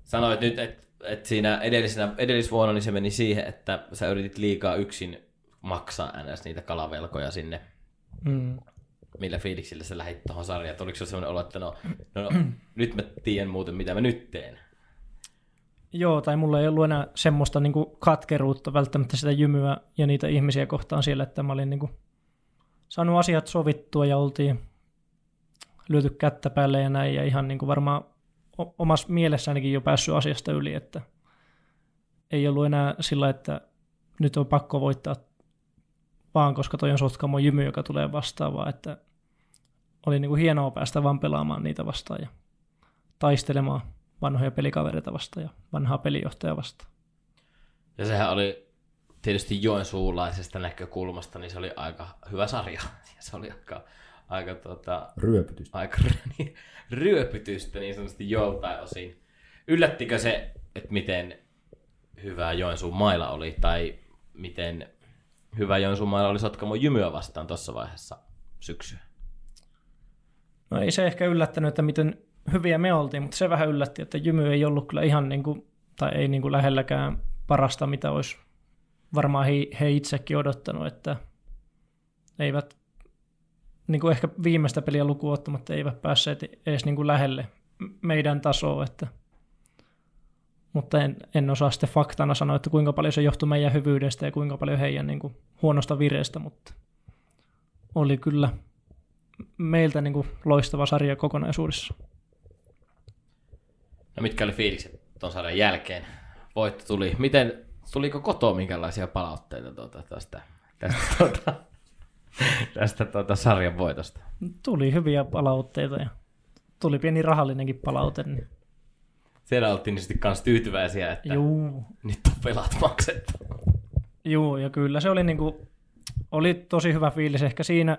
Sanoit nyt, että et siinä edellisenä, edellisvuonna niin se meni siihen, että sä yritit liikaa yksin maksaa ns. niitä kalavelkoja sinne. Mm. Millä fiiliksillä sä lähit tuohon sarjaan? Tuliko se sellainen olo, että no, no, no nyt mä tiedän muuten, mitä mä nyt teen? Joo, tai mulla ei ollut enää semmoista niin katkeruutta välttämättä sitä jymyä ja niitä ihmisiä kohtaan siellä, että mä olin niin kuin saanut asiat sovittua ja oltiin lyöty kättä päälle ja näin, ja ihan niin kuin varmaan omassa mielessänikin jo päässyt asiasta yli, että ei ollut enää sillä, että nyt on pakko voittaa vaan, koska toi on Sotkamo jymy, joka tulee vastaan, vaan että oli niin kuin hienoa päästä vaan pelaamaan niitä vastaan ja taistelemaan vanhoja pelikavereita vastaan ja vanhaa pelijohtajaa vastaan. Ja sehän oli tietysti joensuulaisesta näkökulmasta, niin se oli aika hyvä sarja. Ja se oli aika, aika, tota, Ryöpytystä. aika niin, ryöpytystä niin sanotusti joltain osin. Yllättikö se, että miten hyvä Joensuun maila oli, tai miten hyvä Joensuun maila oli Sotkamo Jymyä vastaan tuossa vaiheessa syksyä? No ei se ehkä yllättänyt, että miten hyviä me oltiin, mutta se vähän yllätti, että Jymy ei ollut kyllä ihan niin kuin, tai ei niin kuin lähelläkään parasta, mitä olisi varmaan he, he itsekin odottanut, että eivät niin kuin ehkä viimeistä peliä lukuun ottamatta eivät päässeet edes niin kuin lähelle meidän tasoa, että mutta en, en osaa sitten faktana sanoa, että kuinka paljon se johtui meidän hyvyydestä ja kuinka paljon heidän niin kuin, huonosta vireestä, mutta oli kyllä meiltä niin kuin, loistava sarja kokonaisuudessa. No mitkä oli fiilikset tuon sarjan jälkeen? Voitto tuli. Miten, tuliko kotoa minkälaisia palautteita tuota, tästä, tästä, tuota, tästä tuota, sarjan voitosta? Tuli hyviä palautteita ja tuli pieni rahallinenkin palaute. Niin... Siellä oltiin niin sitten kanssa tyytyväisiä, että Juu. nyt on pelat maksettu. Juu, ja kyllä se oli, niin kuin, oli tosi hyvä fiilis ehkä siinä,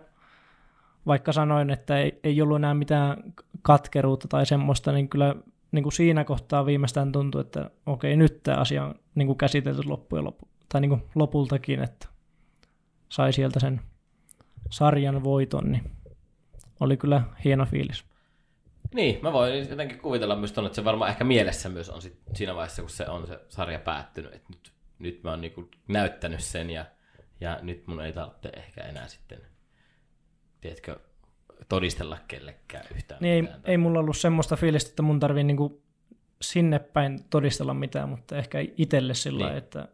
vaikka sanoin, että ei, ei ollut enää mitään katkeruutta tai semmoista, niin kyllä niin kuin siinä kohtaa viimeistään tuntui, että okei, nyt tämä asia on niin kuin käsitelty loppujen lopu, tai niin kuin lopultakin, että sai sieltä sen sarjan voiton, niin oli kyllä hieno fiilis. Niin, mä voin jotenkin kuvitella myös ton, että se varmaan ehkä mielessä myös on sit siinä vaiheessa, kun se on se sarja päättynyt, että nyt, nyt mä oon niinku näyttänyt sen ja, ja nyt mun ei tarvitse ehkä enää sitten, tiedätkö, todistella kellekään yhtään Niin ei, mitään. ei mulla ollut semmoista fiilistä, että mun tarvii niinku sinne päin todistella mitään, mutta ehkä itselle sillä niin. että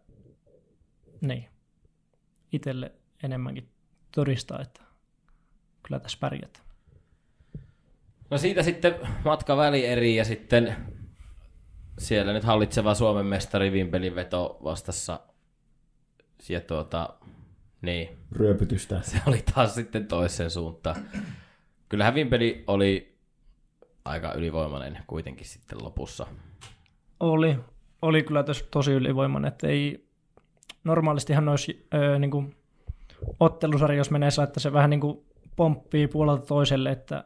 niin, itselle enemmänkin todistaa, että kyllä tässä pärjätään. No siitä sitten matka välieri ja sitten siellä nyt hallitseva Suomen mestari Vimpelin veto vastassa. Ja tuota, niin, Ryöpytystä. se oli taas sitten toiseen suuntaan. Kyllähän Vimpeli oli aika ylivoimainen kuitenkin sitten lopussa. Oli, oli kyllä tos, tosi ylivoimainen, että ei, normaalistihan olisi öö, niin kuin ottelusarja, jos menee että se vähän niin kuin pomppii puolelta toiselle, että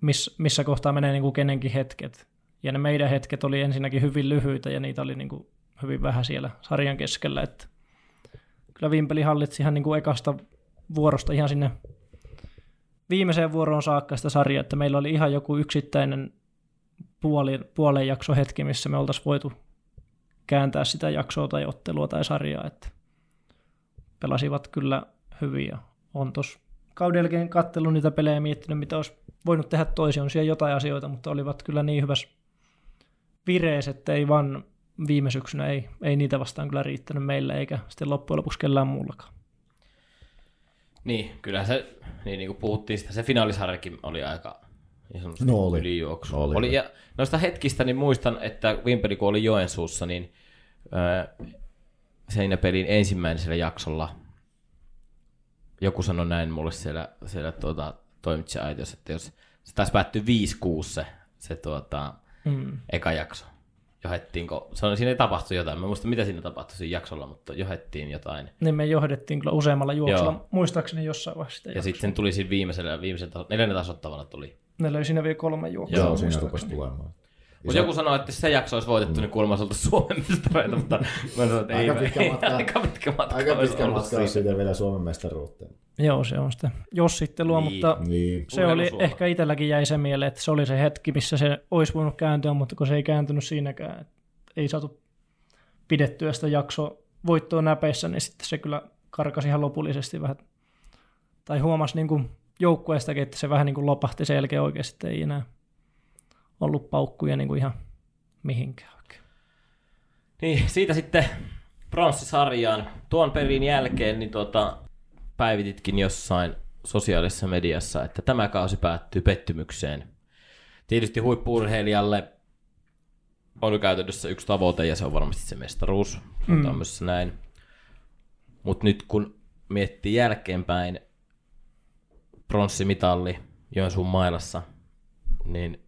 miss, missä kohtaa menee niin kuin kenenkin hetket. Ja ne meidän hetket oli ensinnäkin hyvin lyhyitä ja niitä oli niin kuin hyvin vähän siellä sarjan keskellä. Että kyllä Vimpeli hallitsi ihan niin kuin ekasta vuorosta ihan sinne viimeiseen vuoroon saakka sitä sarjaa, että meillä oli ihan joku yksittäinen puoli, puolen jakso hetki, missä me oltaisiin voitu kääntää sitä jaksoa tai ottelua tai sarjaa, että pelasivat kyllä hyvin ja on tuossa kauden jälkeen kattellut niitä pelejä ja miettinyt, mitä olisi voinut tehdä toisin. On siellä jotain asioita, mutta olivat kyllä niin hyvässä vireessä, että ei vaan viime syksynä ei, ei niitä vastaan kyllä riittänyt meillä eikä sitten loppujen lopuksi kellään muullakaan. Niin, kyllä se, niin, niin kuin puhuttiin sitä, se finaalisarjakin oli aika niin No oli. ylijuoksu. Oli. oli. Ja noista hetkistä niin muistan, että Vimpeli kun oli Joensuussa, niin öö, Seinäpelin ensimmäisellä jaksolla joku sanoi näin mulle siellä, siellä tuota, toimitsijaitiossa, että jos se taisi päättyä 5-6 se, se tuota, Mm. eka jakso. Johettiinko, se on, siinä ei tapahtu jotain, mä en muista mitä siinä tapahtui siinä jaksolla, mutta johettiin jotain. Niin me johdettiin kyllä useammalla juoksulla, Joo. muistaakseni jossain vaiheessa sitä Ja jaksoa. sitten tuli siinä viimeisellä, viimeisen taso, neljännen tasoittavalla tuli. Ne löi siinä vielä kolme juoksua. Joo, siinä rupesi tulemaan. Mutta joku sanoi, että se jakso olisi voitettu, niin kuulemma oltaisiin Suomen mestareita, mutta mä sanoin, että ei, Aika pitkä ei, matka. aika pitkä matka. Aika olisi pitkä ollut matka siitä. olisi siitä vielä Suomen mestaruuteen. Joo, se on sitä jossittelua, Niin. mutta Niin. se oli Urheilusuola. ehkä itselläkin jäi se mieleen, että se oli se hetki, missä se olisi voinut kääntyä, mutta kun se ei kääntynyt siinäkään, että ei saatu pidettyä sitä jaksoa voittoa näpeissä, niin sitten se kyllä karkasi ihan lopullisesti vähän, tai huomasi niin kuin joukkueestakin, että se vähän niin kuin lopahti sen jälkeen oikeasti, ei enää ollut paukkuja niin kuin ihan mihinkään oikein. Niin, siitä sitten pronssisarjaan. Tuon pelin jälkeen niin tuota, päivititkin jossain sosiaalisessa mediassa, että tämä kausi päättyy pettymykseen. Tietysti huippuurheilijalle on käytännössä yksi tavoite ja se on varmasti se mestaruus. Mm. Tämmöisessä näin. Mutta nyt kun miettii jälkeenpäin pronssimitalli Joensuun mailassa, niin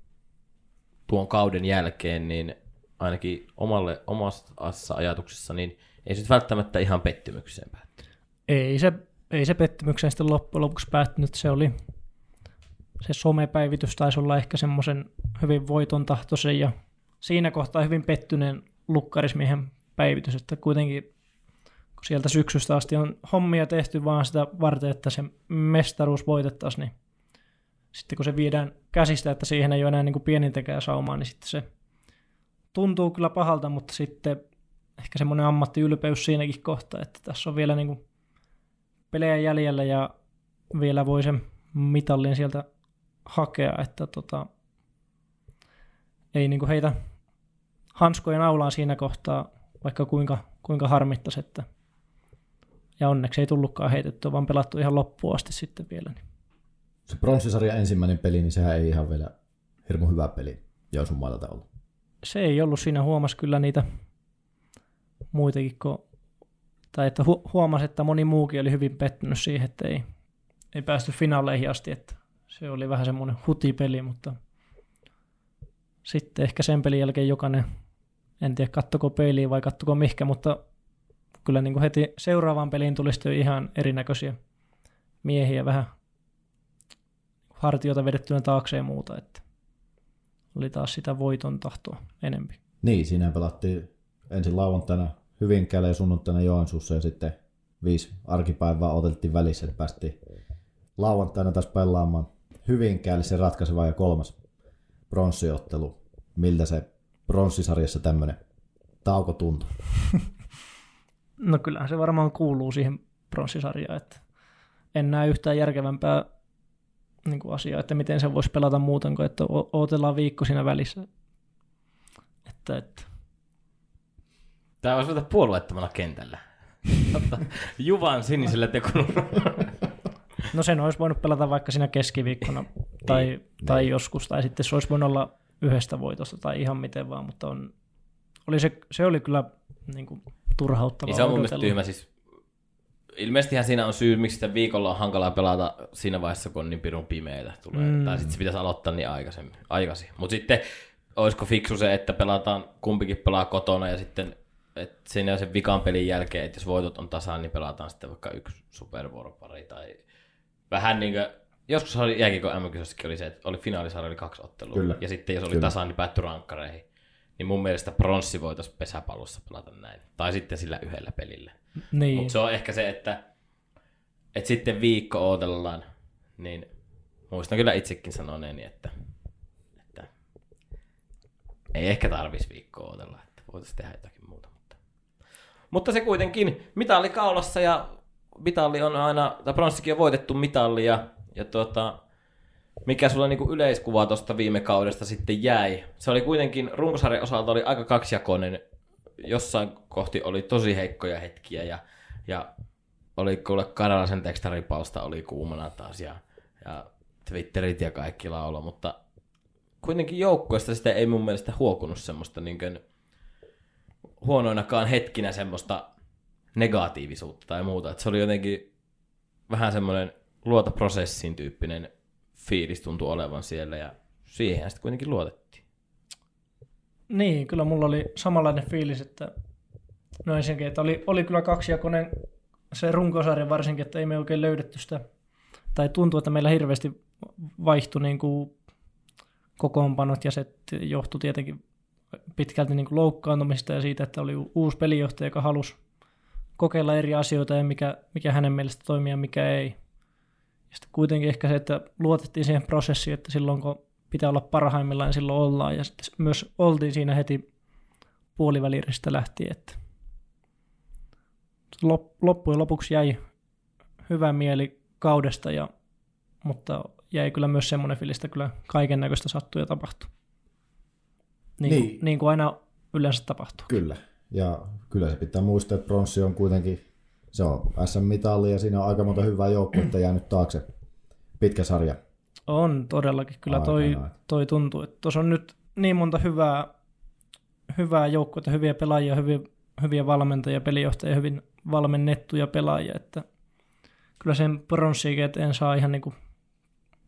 tuon kauden jälkeen, niin ainakin omalle, omassa ajatuksessa, niin ei se välttämättä ihan pettymykseen päätty. Ei se, ei se pettymykseen sitten loppujen lopuksi päättynyt. Se oli se somepäivitys taisi olla ehkä semmoisen hyvin voiton tahtoisen ja siinä kohtaa hyvin pettyneen lukkarismiehen päivitys, että kuitenkin kun sieltä syksystä asti on hommia tehty vaan sitä varten, että se mestaruus voitettaisiin, niin sitten kun se viedään käsistä, että siihen ei ole enää niin kuin pienintäkään saumaa, niin sitten se tuntuu kyllä pahalta, mutta sitten ehkä semmoinen ammattiylpeys siinäkin kohtaa, että tässä on vielä niin kuin pelejä jäljellä ja vielä voi sen mitallin sieltä hakea, että tota, ei niin kuin heitä hanskojen aulaan siinä kohtaa, vaikka kuinka, kuinka harmittaisi, että ja onneksi ei tullutkaan heitettyä, vaan pelattu ihan loppuun asti sitten vielä. Niin. Se pronssisarja ensimmäinen peli, niin sehän ei ihan vielä hirmu hyvä peli Joensuun mailalta ollut. Se ei ollut siinä, huomasi kyllä niitä muitakin, kun, tai että hu- huomasi, että moni muukin oli hyvin pettynyt siihen, että ei, ei päästy finaaleihin asti, että se oli vähän semmoinen hutipeli, mutta sitten ehkä sen pelin jälkeen jokainen, en tiedä kattoko peiliin vai kattoko mihkä, mutta kyllä niin kuin heti seuraavaan peliin tuli sitten ihan erinäköisiä miehiä vähän hartioita vedettyä taakse ja muuta, että oli taas sitä voiton tahtoa enempi. Niin, siinä pelattiin ensin lauantaina Hyvinkäällä ja sunnuntaina Joensuussa ja sitten viisi arkipäivää oteltiin välissä, että päästiin lauantaina taas pelaamaan Hyvinkäällä se ratkaiseva ja kolmas pronssiottelu. Miltä se pronssisarjassa tämmöinen tauko tuntuu? No kyllähän se varmaan kuuluu siihen pronssisarjaan, että en näe yhtään järkevämpää niin kuin asiaa, että miten se voisi pelata muuten kuin, että odotellaan viikko siinä välissä. Että, että. Tämä voisi olla puolueettomana kentällä. Juvan sinisellä tekonurralla. No sen olisi voinut pelata vaikka siinä keskiviikkona tai, niin, tai niin. joskus, tai sitten se olisi voinut olla yhdestä voitosta tai ihan miten vaan, mutta on, oli se, se oli kyllä niin kuin, turhauttavaa niin se on mun mielestä tyhmä. Siis, ilmeisestihän siinä on syy, miksi sitä viikolla on hankalaa pelata siinä vaiheessa, kun on niin pirun pimeitä tulee. Mm. Tai sitten se pitäisi aloittaa niin aikaisemmin, aikaisin. Mutta sitten olisiko fiksu se, että pelataan, kumpikin pelaa kotona ja sitten että siinä sen vikan pelin jälkeen, että jos voitot on tasaan, niin pelataan sitten vaikka yksi supervuoropari tai vähän niin kuin, joskus oli jääkikon mm oli se, että oli finaalisarja oli kaksi ottelua. Kyllä. Ja sitten jos oli Kyllä. tasaan, niin päättyi rankkareihin. Niin mun mielestä pronssi voitaisiin pesäpallossa pelata näin. Tai sitten sillä yhdellä pelillä. Niin. Mutta se on ehkä se, että, että sitten viikko odotellaan, niin muistan kyllä itsekin sanoneeni, että, että ei ehkä tarvitsisi viikkoa odotella, että voitaisiin tehdä jotakin muuta. Mutta, mutta se kuitenkin, mitali kaulassa ja mitali on aina, tai pronssikin on voitettu mitalli ja, ja tuota, mikä sulla niinku yleiskuva tuosta viime kaudesta sitten jäi? Se oli kuitenkin, runkosarjan osalta oli aika kaksijakoinen. Jossain kohti oli tosi heikkoja hetkiä ja, ja oli kuule Karalasen tekstaripausta oli kuumana taas ja, ja Twitterit ja kaikki laulo, mutta kuitenkin joukkueesta sitä ei mun mielestä huokunut semmoista niin kuin, huonoinakaan hetkinä semmoista negatiivisuutta tai muuta. Että se oli jotenkin vähän semmoinen luota prosessin tyyppinen fiilis tuntui olevan siellä ja siihen sitten kuitenkin luotettiin. Niin, kyllä mulla oli samanlainen fiilis, että no ensinnäkin, että oli, oli kyllä kaksijakoinen se runkosarja varsinkin, että ei me oikein löydetty sitä, tai tuntuu, että meillä hirveästi vaihtui niin kuin kokoonpanot ja se johtui tietenkin pitkälti niin kuin loukkaantumista ja siitä, että oli uusi pelijohtaja, joka halusi kokeilla eri asioita ja mikä, mikä hänen mielestä toimii ja mikä ei. Ja sitten kuitenkin ehkä se, että luotettiin siihen prosessiin, että silloin kun pitää olla parhaimmillaan, niin silloin ollaan. Ja sitten myös oltiin siinä heti puoliväliristä lähtien, että loppujen lopuksi jäi hyvä mieli kaudesta, ja, mutta jäi kyllä myös semmoinen fiilis, että kyllä kaiken näköistä sattuu ja tapahtuu. Niin, niin. Kuin, niin kuin aina yleensä tapahtuu. Kyllä, ja kyllä se pitää muistaa, että pronssi on kuitenkin se on SM-mitalli ja siinä on aika monta hyvää joukkuetta jäänyt taakse. Pitkä sarja. On todellakin. Kyllä toi, toi tuntuu, että tuossa on nyt niin monta hyvää, hyvää joukkuetta, hyviä pelaajia, hyviä, hyviä valmentajia, pelijohtajia, hyvin valmennettuja pelaajia, että kyllä sen pronssiikin eteen saa ihan niin kuin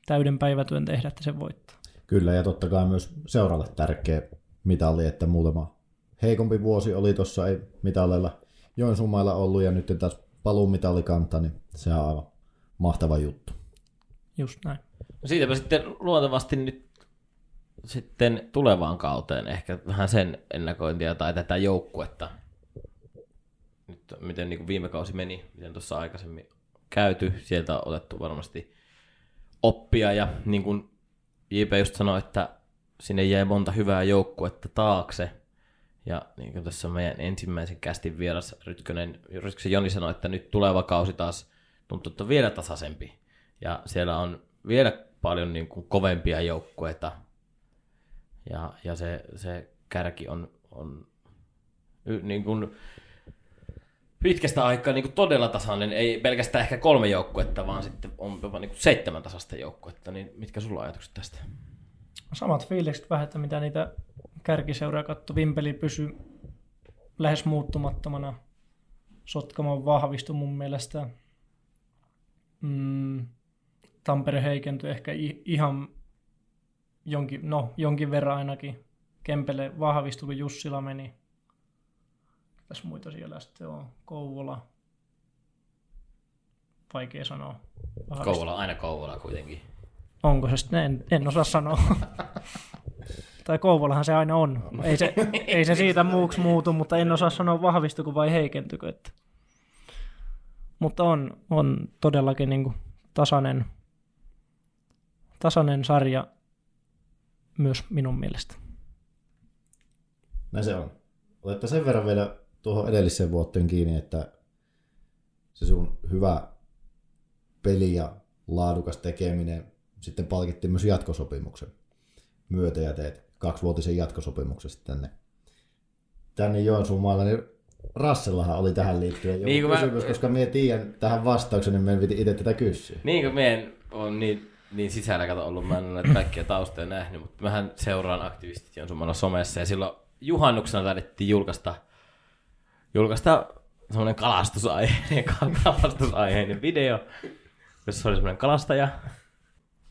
täyden päivätyön tehdä, että se voittaa. Kyllä, ja totta kai myös seuralle tärkeä mitalli, että muutama heikompi vuosi oli tuossa ei mitalleilla Joensuumailla ollut ja nyt taas paluumitallikanta, niin se on aivan mahtava juttu. Just näin. No siitäpä sitten luontevasti nyt sitten tulevaan kauteen ehkä vähän sen ennakointia tai tätä joukkuetta. Nyt miten niin kuin viime kausi meni, miten tuossa aikaisemmin käyty. Sieltä on otettu varmasti oppia ja niin kuin JP just sanoi, että sinne jäi monta hyvää joukkuetta taakse. Ja niin kuin tässä meidän ensimmäisen kästin vieras Rytkönen, Rytkösen Joni sanoi, että nyt tuleva kausi taas tuntuu, että on vielä tasaisempi. Ja siellä on vielä paljon niin kuin kovempia joukkueita. Ja, ja se, se kärki on, on niin kuin pitkästä aikaa niin kuin todella tasainen. Ei pelkästään ehkä kolme joukkuetta, vaan sitten on jopa niin kuin seitsemän tasasta joukkuetta. Niin mitkä sulla on ajatukset tästä? Samat fiilikset vähän, että mitä niitä kärkiseuraa katto. Vimpeli pysyi lähes muuttumattomana. Sotkamo vahvistui mun mielestä. Mm, Tampere heikentyi ehkä ihan jonkin, no, jonkin verran ainakin. Kempele vahvistui, kun Jussila meni. Tässä muita siellä sitten on. Kouvola. Vaikea sanoa. Vahvistui. Kouvola, aina Kouvola kuitenkin. Onko se sitten? En, en osaa sanoa. tai Kouvolahan se aina on. Ei se, ei se siitä muuksi muutu, mutta en osaa sanoa vahvistuko vai heikentykö. Että. Mutta on, on todellakin niin kuin tasainen, tasainen sarja myös minun mielestä. Näin se on. Olette sen verran vielä tuohon edelliseen vuoteen kiinni, että se sun hyvä peli ja laadukas tekeminen sitten palkittiin myös jatkosopimuksen myötä ja teet kaksivuotisen jatkosopimuksen tänne, tänne Joensuun maalle, niin Rassellahan oli tähän liittyen joku Niin kuin mä- kysymys, koska minä tiedän tähän vastauksen, niin meidän piti itse tätä kysyä. Niin kuin meidän on niin, niin sisällä kato ollut, mä en ole näitä kaikkia taustoja nähnyt, mutta mähän seuraan aktivistit Jonsumalla somessa ja silloin juhannuksena taidettiin julkaista, julkaista semmoinen kalastusaiheinen, kalastusaiheinen video, jossa oli semmoinen kalastaja.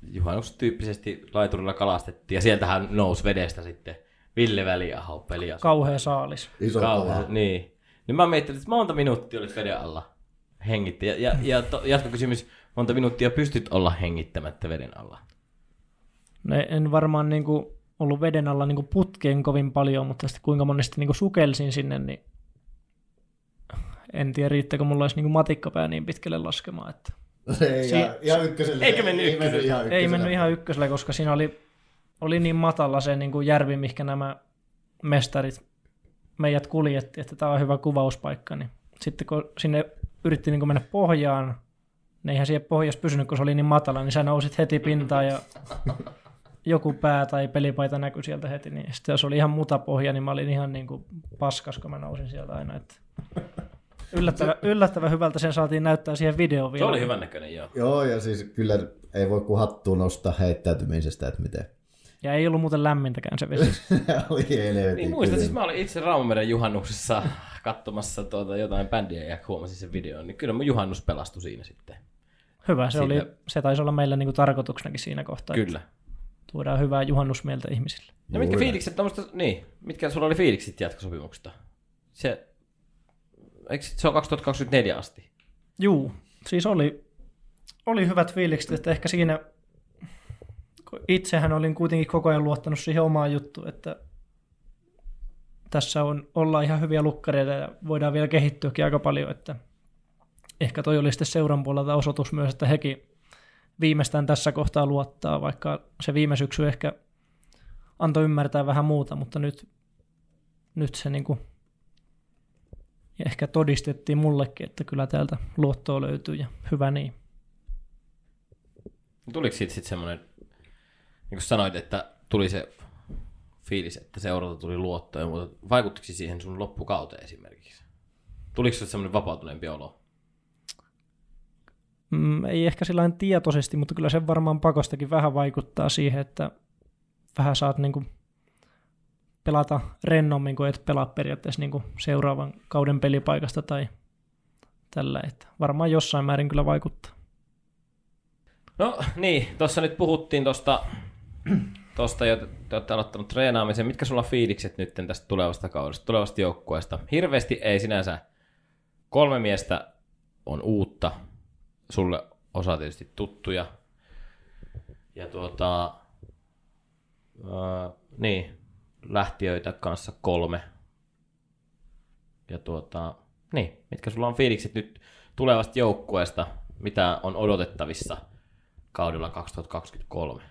Juhannustyyppisesti laiturilla kalastettiin ja sieltähän nousi vedestä sitten Ville Väliaho peliä. Kauhea saalis. Iso kala. Kauhean, niin. Niin mä mietin, että monta minuuttia olit veden alla hengitti. Ja, ja, ja to, jatkokysymys, monta minuuttia pystyt olla hengittämättä veden alla? No en varmaan niin kuin ollut veden alla niin kuin putkeen kovin paljon, mutta sitten kuinka monesti niin kuin sukelsin sinne, niin en tiedä riittääkö mulla olisi niin kuin matikkapää niin pitkälle laskemaan. Että Ei, Si- ihan, ihan ykköselle. Eikä mennyt ei, mennyt ykköselle. ihan ei ykköselle. mennyt ihan ykkösellä, koska siinä oli, oli niin matala se niin kuin järvi, mihinkä nämä mestarit meidät kuljetti, että tämä on hyvä kuvauspaikka. Niin sitten kun sinne yritti niin kuin mennä pohjaan, niin eihän siihen pohjassa pysynyt, kun se oli niin matala, niin sä nousit heti pintaan ja joku pää tai pelipaita näkyi sieltä heti. Niin sitten jos oli ihan mutapohja, niin mä olin ihan niin kuin paskas, kun mä nousin sieltä aina. Että yllättävän, yllättävän hyvältä sen saatiin näyttää siihen videoon Se vielä. oli hyvän näköinen, joo. Joo, ja siis kyllä ei voi kuin hattua nostaa heittäytymisestä, että miten. Ja ei ollut muuten lämmintäkään se vesi. oli helvetin Niin muistan, kylmä. siis mä olin itse Raumameren juhannuksessa katsomassa tuota jotain bändiä ja huomasin sen videon, niin kyllä mun juhannus pelastui siinä sitten. Hyvä, se, Siinä- oli, se taisi olla meillä niinku tarkoituksenakin siinä kohtaa, Kyllä. tuodaan hyvää juhannusmieltä ihmisille. Ja mitkä fiilikset tommoista, niin, mitkä sulla oli fiilikset jatkosopimuksesta? Se, eikö se ole 2024 asti? Juu, siis oli, oli hyvät fiilikset, että ehkä siinä, itsehän olin kuitenkin koko ajan luottanut siihen omaan juttuun, että tässä on, ollaan ihan hyviä lukkareita ja voidaan vielä kehittyäkin aika paljon, että ehkä toi oli sitten seuran puolelta osoitus myös, että hekin viimeistään tässä kohtaa luottaa, vaikka se viime syksy ehkä antoi ymmärtää vähän muuta, mutta nyt, nyt se niin kuin ja ehkä todistettiin mullekin, että kyllä täältä luottoa löytyy ja hyvä niin. Tuliko siitä sitten semmoinen, niin kuin sanoit, että tuli se fiilis, että seuralta tuli luotto ja muuta. Vaikuttiko siihen sun loppukauteen esimerkiksi? Tuliko se semmoinen vapautuneempi olo? Mm, ei ehkä sillä tietoisesti, mutta kyllä se varmaan pakostakin vähän vaikuttaa siihen, että vähän saat niinku pelata rennommin, kuin et pelaa periaatteessa niinku seuraavan kauden pelipaikasta tai tällä. Että varmaan jossain määrin kyllä vaikuttaa. No niin, tuossa nyt puhuttiin tuosta, tosta jo, te olette aloittanut treenaamisen. Mitkä sulla fiilikset nyt tästä tulevasta kaudesta, tulevasta joukkueesta? Hirveästi ei sinänsä. Kolme miestä on uutta. Sulle osa tietysti tuttuja. Ja tuota, ää, niin, lähtiöitä kanssa kolme. Ja tuota, niin, mitkä sulla on fiilikset nyt tulevasta joukkueesta? Mitä on odotettavissa kaudella 2023?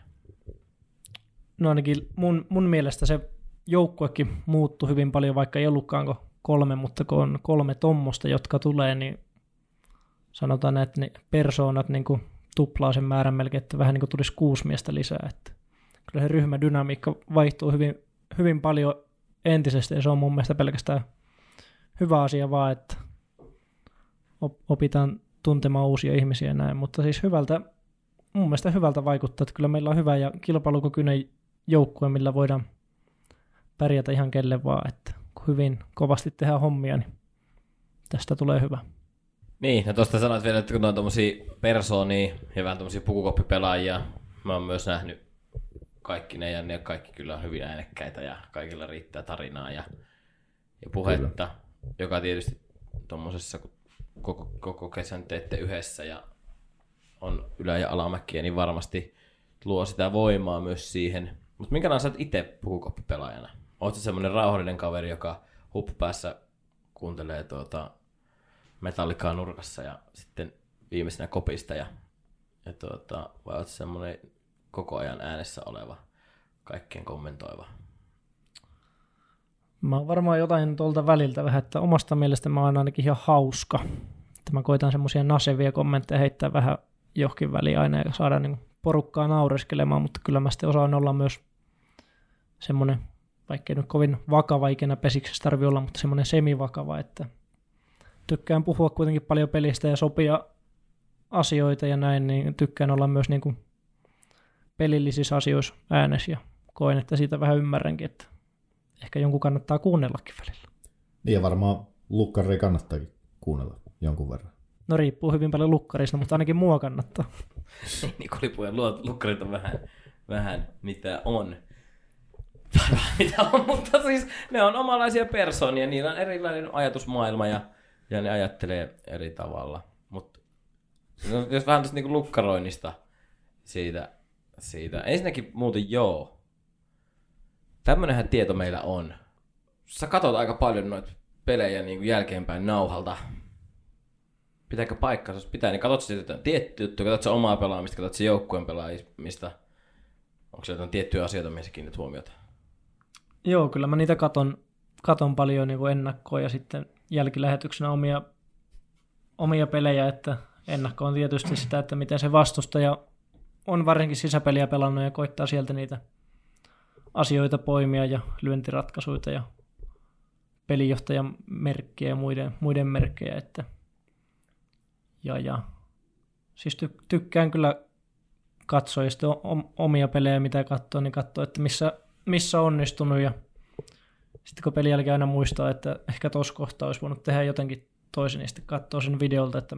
No ainakin mun, mun mielestä se joukkuekin muuttui hyvin paljon, vaikka ei ollutkaan kolme, mutta kun on kolme tommosta, jotka tulee, niin sanotaan, että ne persoonat niin kuin tuplaa sen määrän melkein, että vähän niin kuin tulisi kuusi miestä lisää. Että kyllä se ryhmädynamiikka vaihtuu hyvin, hyvin paljon entisestä, ja se on mun mielestä pelkästään hyvä asia vaan, että opitaan tuntemaan uusia ihmisiä ja näin, mutta siis hyvältä, mun mielestä hyvältä vaikuttaa, että kyllä meillä on hyvä ja kilpailukykyinen joukkue, millä voidaan pärjätä ihan kelle vaan, että kun hyvin kovasti tehdään hommia, niin tästä tulee hyvä. Niin, ja tuosta sanoit vielä, että kun on tuommoisia persoonia ja vähän tuommoisia pukukoppipelaajia, mä oon myös nähnyt kaikki ne, ja ne kaikki kyllä on hyvin äänekkäitä, ja kaikilla riittää tarinaa ja, ja puhetta, kyllä. joka tietysti tuommoisessa, kun koko, koko kesän teette yhdessä ja on ylä- ja alamäkiä, niin varmasti luo sitä voimaa myös siihen. Mutta minkälainen sä oot itse pukukoppipelaajana? Oot sä semmoinen rauhallinen kaveri, joka huppupäässä kuuntelee tuota metallikaa nurkassa ja sitten viimeisenä kopista ja, ja tuota, vai oot semmoinen koko ajan äänessä oleva, kaikkien kommentoiva? Mä oon varmaan jotain tuolta väliltä vähän, että omasta mielestä mä oon ainakin ihan hauska. Että mä koitan semmoisia nasevia kommentteja heittää vähän johonkin väliin aina ja saada niin porukkaa naureskelemaan, mutta kyllä mä sitten osaan olla myös semmoinen, vaikkei nyt kovin vakava ikinä pesiksessä tarvi olla, mutta semmoinen semivakava, että tykkään puhua kuitenkin paljon pelistä ja sopia asioita ja näin, niin tykkään olla myös niin kuin pelillisissä asioissa äänessä ja koen, että siitä vähän ymmärränkin, että ehkä jonkun kannattaa kuunnellakin välillä. Niin ja varmaan lukkari kannattaakin kuunnella jonkun verran. No riippuu hyvin paljon lukkarista, mutta ainakin mua kannattaa. niin kulipujen lukkarit on vähän, vähän mitä on. mitä on, mutta siis ne on omanlaisia persoonia, niillä on erilainen ajatusmaailma ja, ja ne ajattelee eri tavalla. Mutta no, jos vähän tuosta niinku lukkaroinnista siitä, siitä. Ensinnäkin muuten joo. Tämmönenhän tieto meillä on. Sä katsot aika paljon noita pelejä niin kuin jälkeenpäin nauhalta. Pitääkö paikkansa? Jos pitää, niin katsot sitä tiettyä juttua, katsot se omaa pelaamista, katsot se joukkueen pelaamista. Onko se jotain tiettyjä asioita, mihin sä kiinnit huomiota? Joo, kyllä mä niitä katon, katon paljon niin kuin ennakkoon ja sitten jälkilähetyksenä omia, omia pelejä, että ennakko on tietysti sitä, että miten se vastustaja on varsinkin sisäpeliä pelannut ja koittaa sieltä niitä asioita poimia ja lyöntiratkaisuja ja pelijohtajan merkkiä ja muiden, muiden merkkejä. Että, ja, ja, siis ty, tykkään kyllä katsoa ja sitten omia pelejä, mitä katsoo, niin katsoo, että missä, missä on onnistunut ja sitten kun pelin jälkeen aina muistaa, että ehkä tuossa kohtaa olisi voinut tehdä jotenkin toisin, niin sitten katsoo sen videolta että,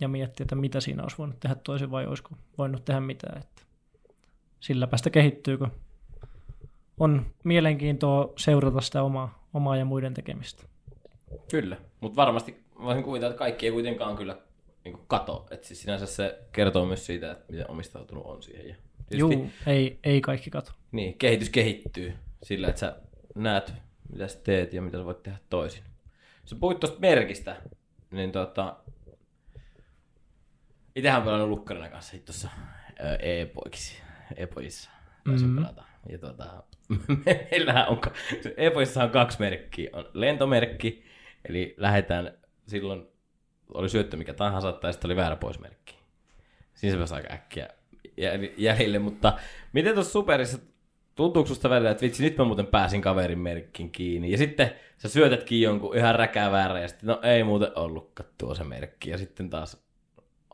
ja miettiä, että mitä siinä olisi voinut tehdä toisin vai olisiko voinut tehdä mitään. Että sillä päästä kehittyy, kun on mielenkiintoa seurata sitä omaa, omaa ja muiden tekemistä. Kyllä, mutta varmasti voisin kuvitella, että kaikki ei kuitenkaan kyllä niin kato. Että siis sinänsä se kertoo myös siitä, että miten omistautunut on siihen. Ja Joo, ei, ei kaikki kato. Niin, kehitys kehittyy sillä, että sä näet, mitä sä teet ja mitä sä voit tehdä toisin. Sä puhuit tuosta merkistä, niin tota... Itsehän pelannut lukkarina kanssa tuossa e-poikissa. E-poikissa. Mm-hmm. pelata. Ja tota, meillähän on, Epoissa on kaksi merkkiä. On lentomerkki, eli lähdetään silloin, oli syöttö mikä tahansa, tai sitten oli väärä poismerkki. Siinä se pääsi aika äkkiä jäljille, mutta miten tuossa superissa tuntuuko susta välillä, että vitsi, nyt mä muuten pääsin kaverin merkkiin kiinni. Ja sitten sä syötätkin jonkun ihan räkäväärä ja sitten no ei muuten ollutkaan tuo se merkki. Ja sitten taas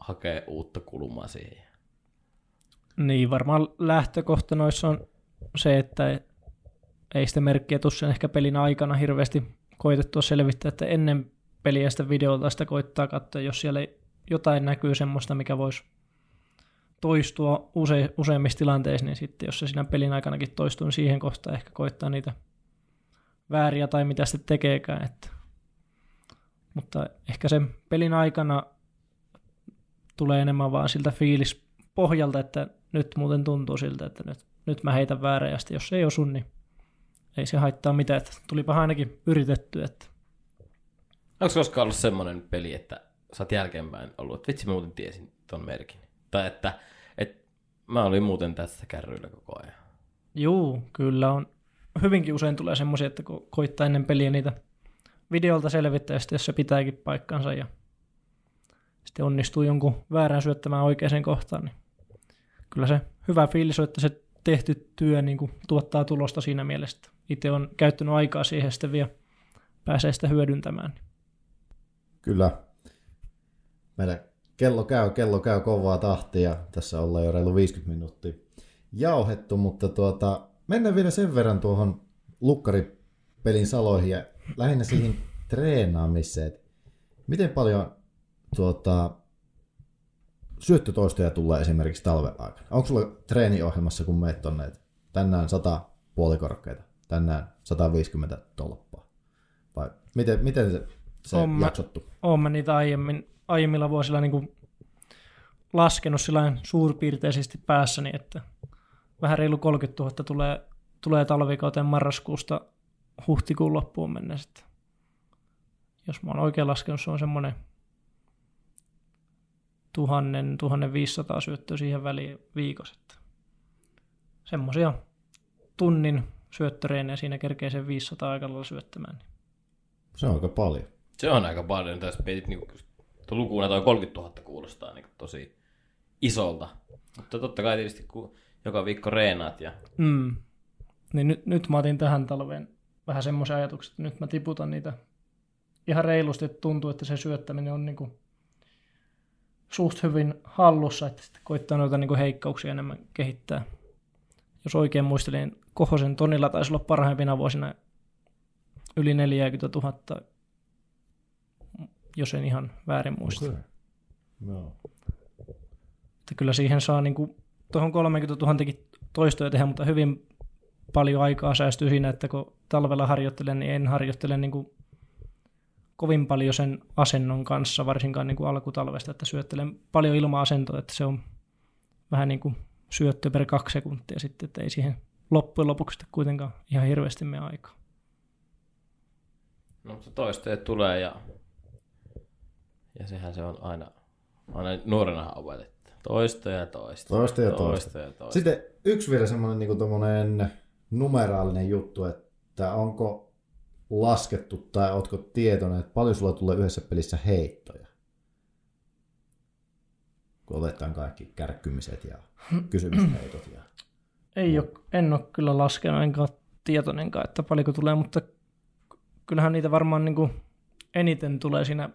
hakee uutta kulmaa siihen. Niin, varmaan lähtökohta noissa on se, että ei sitä merkkiä tuossa ehkä pelin aikana hirveästi koitettua selvittää, että ennen peliä sitä videolta sitä koittaa katsoa, jos siellä jotain näkyy semmoista, mikä voisi toistua use, useimmissa tilanteissa, niin sitten jos se siinä pelin aikanakin toistuu, niin siihen kohtaan ehkä koittaa niitä vääriä tai mitä sitten tekeekään. Että. Mutta ehkä sen pelin aikana tulee enemmän vaan siltä fiilis pohjalta, että nyt muuten tuntuu siltä, että nyt nyt mä heitän väärän ja jos ei osu, niin ei se haittaa mitään. Että tulipa ainakin yritetty. Että... Onko koskaan ollut semmoinen peli, että sä oot jälkeenpäin ollut, että vitsi mä muuten tiesin ton merkin? Tai että, että Mä olin muuten tässä kärryillä koko ajan. Juu, kyllä on. Hyvinkin usein tulee semmoisia, että kun koittaa ennen peliä niitä videolta selvittää, ja sitten jos se pitääkin paikkansa ja sitten onnistuu jonkun väärän syöttämään oikeaan kohtaan, niin kyllä se hyvä fiilis on, että se tehty työ niin kuin tuottaa tulosta siinä mielessä. Itse on käyttänyt aikaa siihen sitten vielä pääsee sitä hyödyntämään. Kyllä. Meillä kello käy, kello käy kovaa tahtia. Tässä ollaan jo reilu 50 minuuttia jauhettu, mutta tuota, mennään vielä sen verran tuohon lukkaripelin saloihin ja lähinnä siihen treenaamiseen. Miten paljon tuota, syöttötoistoja tulee esimerkiksi talven aikana? Onko sulla treeniohjelmassa, kun meet tonne, että tänään 100 puolikorkeita, tänään 150 tolppaa? Vai miten, miten se, se on jaksottu? Olen mä niitä aiemmin, aiemmilla vuosilla niin kuin laskenut sillä suurpiirteisesti päässäni, että vähän reilu 30 000 tulee, tulee talvikauteen marraskuusta huhtikuun loppuun mennessä. Jos mä oon oikein laskenut, se on semmoinen 1000-1500 syöttöä siihen väliin viikossa. Semmoisia tunnin syöttöreinejä siinä kerkee sen 500 aikalla syöttämään. Se on aika paljon. Se on aika paljon. Tässä peitit niin lukuuna toi 30 000 kuulostaa niin tosi isolta. Mutta totta kai tietysti kun joka viikko reenaat. Ja... Mm. Niin nyt, nyt mä otin tähän talveen vähän semmoisen ajatuksen, että nyt mä tiputan niitä ihan reilusti, että tuntuu, että se syöttäminen on niin kuin suht hyvin hallussa, että sitten koittaa noita niin kuin heikkouksia enemmän kehittää. Jos oikein muistelin, niin Kohosen tonilla taisi olla parhaimpina vuosina yli 40 000, jos en ihan väärin muista. Okay. No. Että kyllä siihen saa niin kuin, tuohon 30 000 toistoja tehdä, mutta hyvin paljon aikaa säästyy siinä, että kun talvella harjoittelen, niin en harjoittele niin kuin kovin paljon sen asennon kanssa, varsinkaan niin kuin alkutalvesta, että syöttelen paljon ilma-asentoa, että se on vähän niin kuin syöttö per kaksi sekuntia sitten, että ei siihen loppujen lopuksi kuitenkaan ihan hirveästi mene aikaa. No, mutta toisteet tulee ja, ja sehän se on aina, aina nuorena opetettu. Toista ja toista. Toista ja toista. toista, ja toista. Sitten yksi vielä semmoinen niin numeraalinen juttu, että onko laskettu tai oletko tietoinen, että paljon sulla tulee yhdessä pelissä heittoja? Kun otetaan kaikki kärkkymiset ja kysymysheitot. Ja... Ei ole, en ole kyllä laskenut, enkä ole tietoinenkaan, että paljonko tulee, mutta kyllähän niitä varmaan niin kuin eniten tulee siinä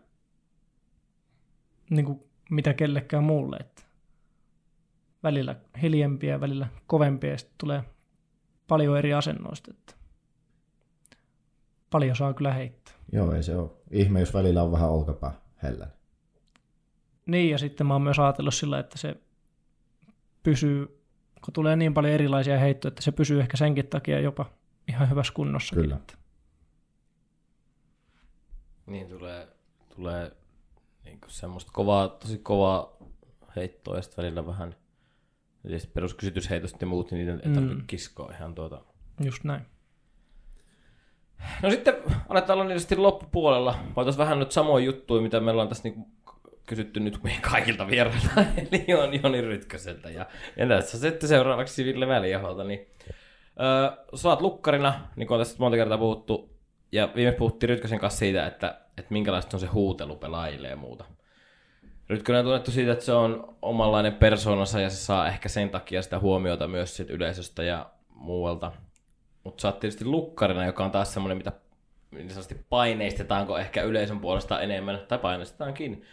niin kuin mitä kellekään muulle. Että välillä hiljempiä, välillä kovempia ja sitten tulee paljon eri asennoista. Että paljon saa kyllä heittää. Joo, ei se ole. Ihme, jos välillä on vähän olkapää hellän. Niin, ja sitten mä oon myös ajatellut sillä, että se pysyy, kun tulee niin paljon erilaisia heittoja, että se pysyy ehkä senkin takia jopa ihan hyvässä kunnossa. Kyllä. Että. Niin tulee, tulee niin semmoista kovaa, tosi kovaa heittoa ja sitten välillä vähän peruskysytysheitosta ja muut, niin niitä ei tarvitse mm. kiskoa ihan tuota. Just näin. No sitten aletaan olla niistä loppupuolella. Voitaisiin vähän nyt samoja juttuja, mitä me ollaan tässä niinku kysytty nyt kaikilta vierailta, eli on Joni Rytköseltä. Ja, ja tässä sitten seuraavaksi Ville Väliaholta. Niin, öö, oot lukkarina, niin kuin on tässä monta kertaa puhuttu, ja viime puhuttiin Rytkösen kanssa siitä, että, että minkälaista on se huutelu pelaajille ja muuta. Rytkönen on tunnettu siitä, että se on omanlainen persoonansa ja se saa ehkä sen takia sitä huomiota myös sit yleisöstä ja muualta. Mutta sä oot tietysti lukkarina, joka on taas semmoinen, mitä niin sanotusti paineistetaanko ehkä yleisön puolesta enemmän, tai paineistetaankin.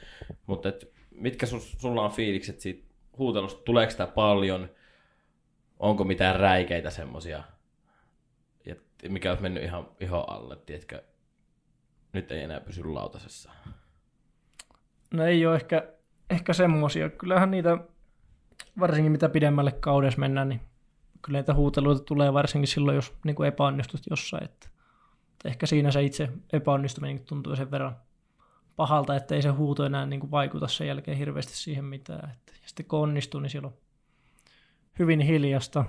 Mutta mitkä sul, sulla on fiilikset siitä huutelusta, tuleeko sitä paljon, onko mitään räikeitä semmosia, mikä olisi mennyt ihan iho alle, tiedätkö, nyt ei enää pysy lautasessa. No ei ole ehkä, ehkä semmosia. Kyllähän niitä, varsinkin mitä pidemmälle kaudessa mennään, niin kyllä niitä huuteluita tulee varsinkin silloin, jos niin kuin epäonnistut jossain. Että, että ehkä siinä se itse epäonnistuminen tuntuu sen verran pahalta, että ei se huuto enää niin kuin vaikuta sen jälkeen hirveästi siihen mitään. Että, ja sitten kun onnistuu, niin silloin hyvin hiljasta.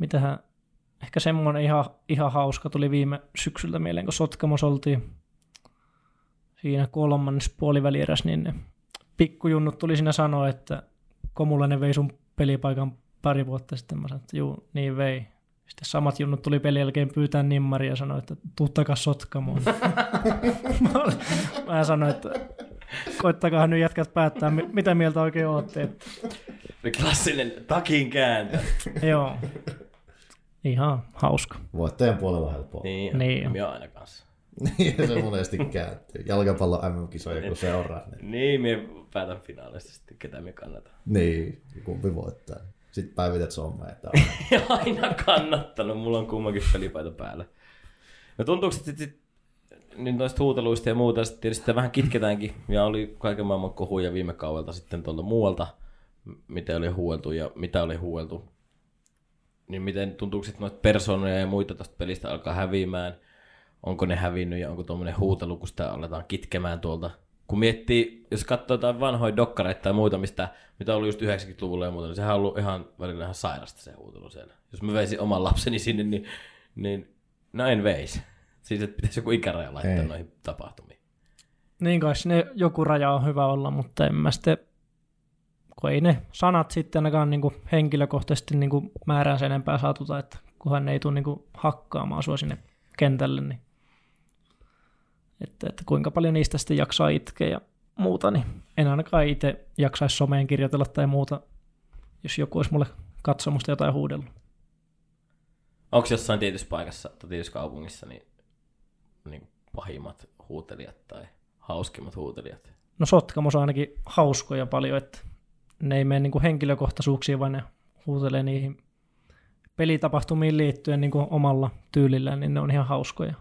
Mitähän, ehkä semmoinen ihan, ihan hauska tuli viime syksyltä mieleen, kun Sotkamos oltiin siinä kolmannes puolivälieräs, niin ne pikkujunnut tuli siinä sanoa, että Komulainen vei sun pelipaikan pari vuotta sitten. Mä sanoin, että juu, niin vei. Sitten samat junnut tuli pelin jälkeen pyytää nimmari ja sanoi, että tuu takas Sotkamoon. mä, sanoin, että koittakaa nyt jätkät päättää, mi- mitä mieltä oikein ootte. Klassinen takin kääntö. joo. Ihan hauska. Voittajan puolella helppoa. Niin, Niin. minä aina kanssa. Niin, se monesti kääntyy. Jalkapallon MM-kisoja kun seuraa. Niin, Niin, minä päätän finaalista sitten, ketä me kannatan. niin kumpi voittaa. Sitten päivität somea, että Ja aina kannattanut, mulla on kummankin pelipaita päällä. No tuntuuko, että sit, sit, niin noista huuteluista ja muuta sitten tietysti vähän kitketäänkin, ja oli kaiken maailman kohuja viime kaudelta sitten tuolta muualta, m- miten oli huueltu ja mitä oli huueltu. Niin miten tuntuuko, että noita persoonoja ja muita tästä pelistä alkaa häviämään? Onko ne hävinnyt ja onko tuommoinen huutelu, kun sitä aletaan kitkemään tuolta? Kun miettii, jos katsoo jotain vanhoja dokkareita tai muuta, mistä, mitä oli just 90-luvulla ja muuta, niin sehän on ollut ihan välillä ihan sairasta se huutelu siellä. Jos mä veisin oman lapseni sinne, niin, niin no en veisi. Siis että pitäisi joku ikäraja laittaa Ei. noihin tapahtumiin. Niin kai sinne joku raja on hyvä olla, mutta en mä sitten, kun ei ne sanat sitten ainakaan niin kuin henkilökohtaisesti niin kuin määrää sen enempää satuta, että kunhan ne ei tule niin kuin hakkaamaan sua sinne kentälle, niin että, että kuinka paljon niistä sitten jaksaa itkeä ja muuta, niin en ainakaan itse jaksaisi someen kirjoitella tai muuta, jos joku olisi mulle katsomusta jotain huudellut. Onko jossain tietyssä paikassa tai tietyssä kaupungissa niin, niin pahimmat huutelijat tai hauskimmat huutelijat? No Sotkamossa on ainakin hauskoja paljon, että ne ei mene niin kuin henkilökohtaisuuksiin, vaan ne huutelee niihin pelitapahtumiin liittyen niin kuin omalla tyylillään, niin ne on ihan hauskoja.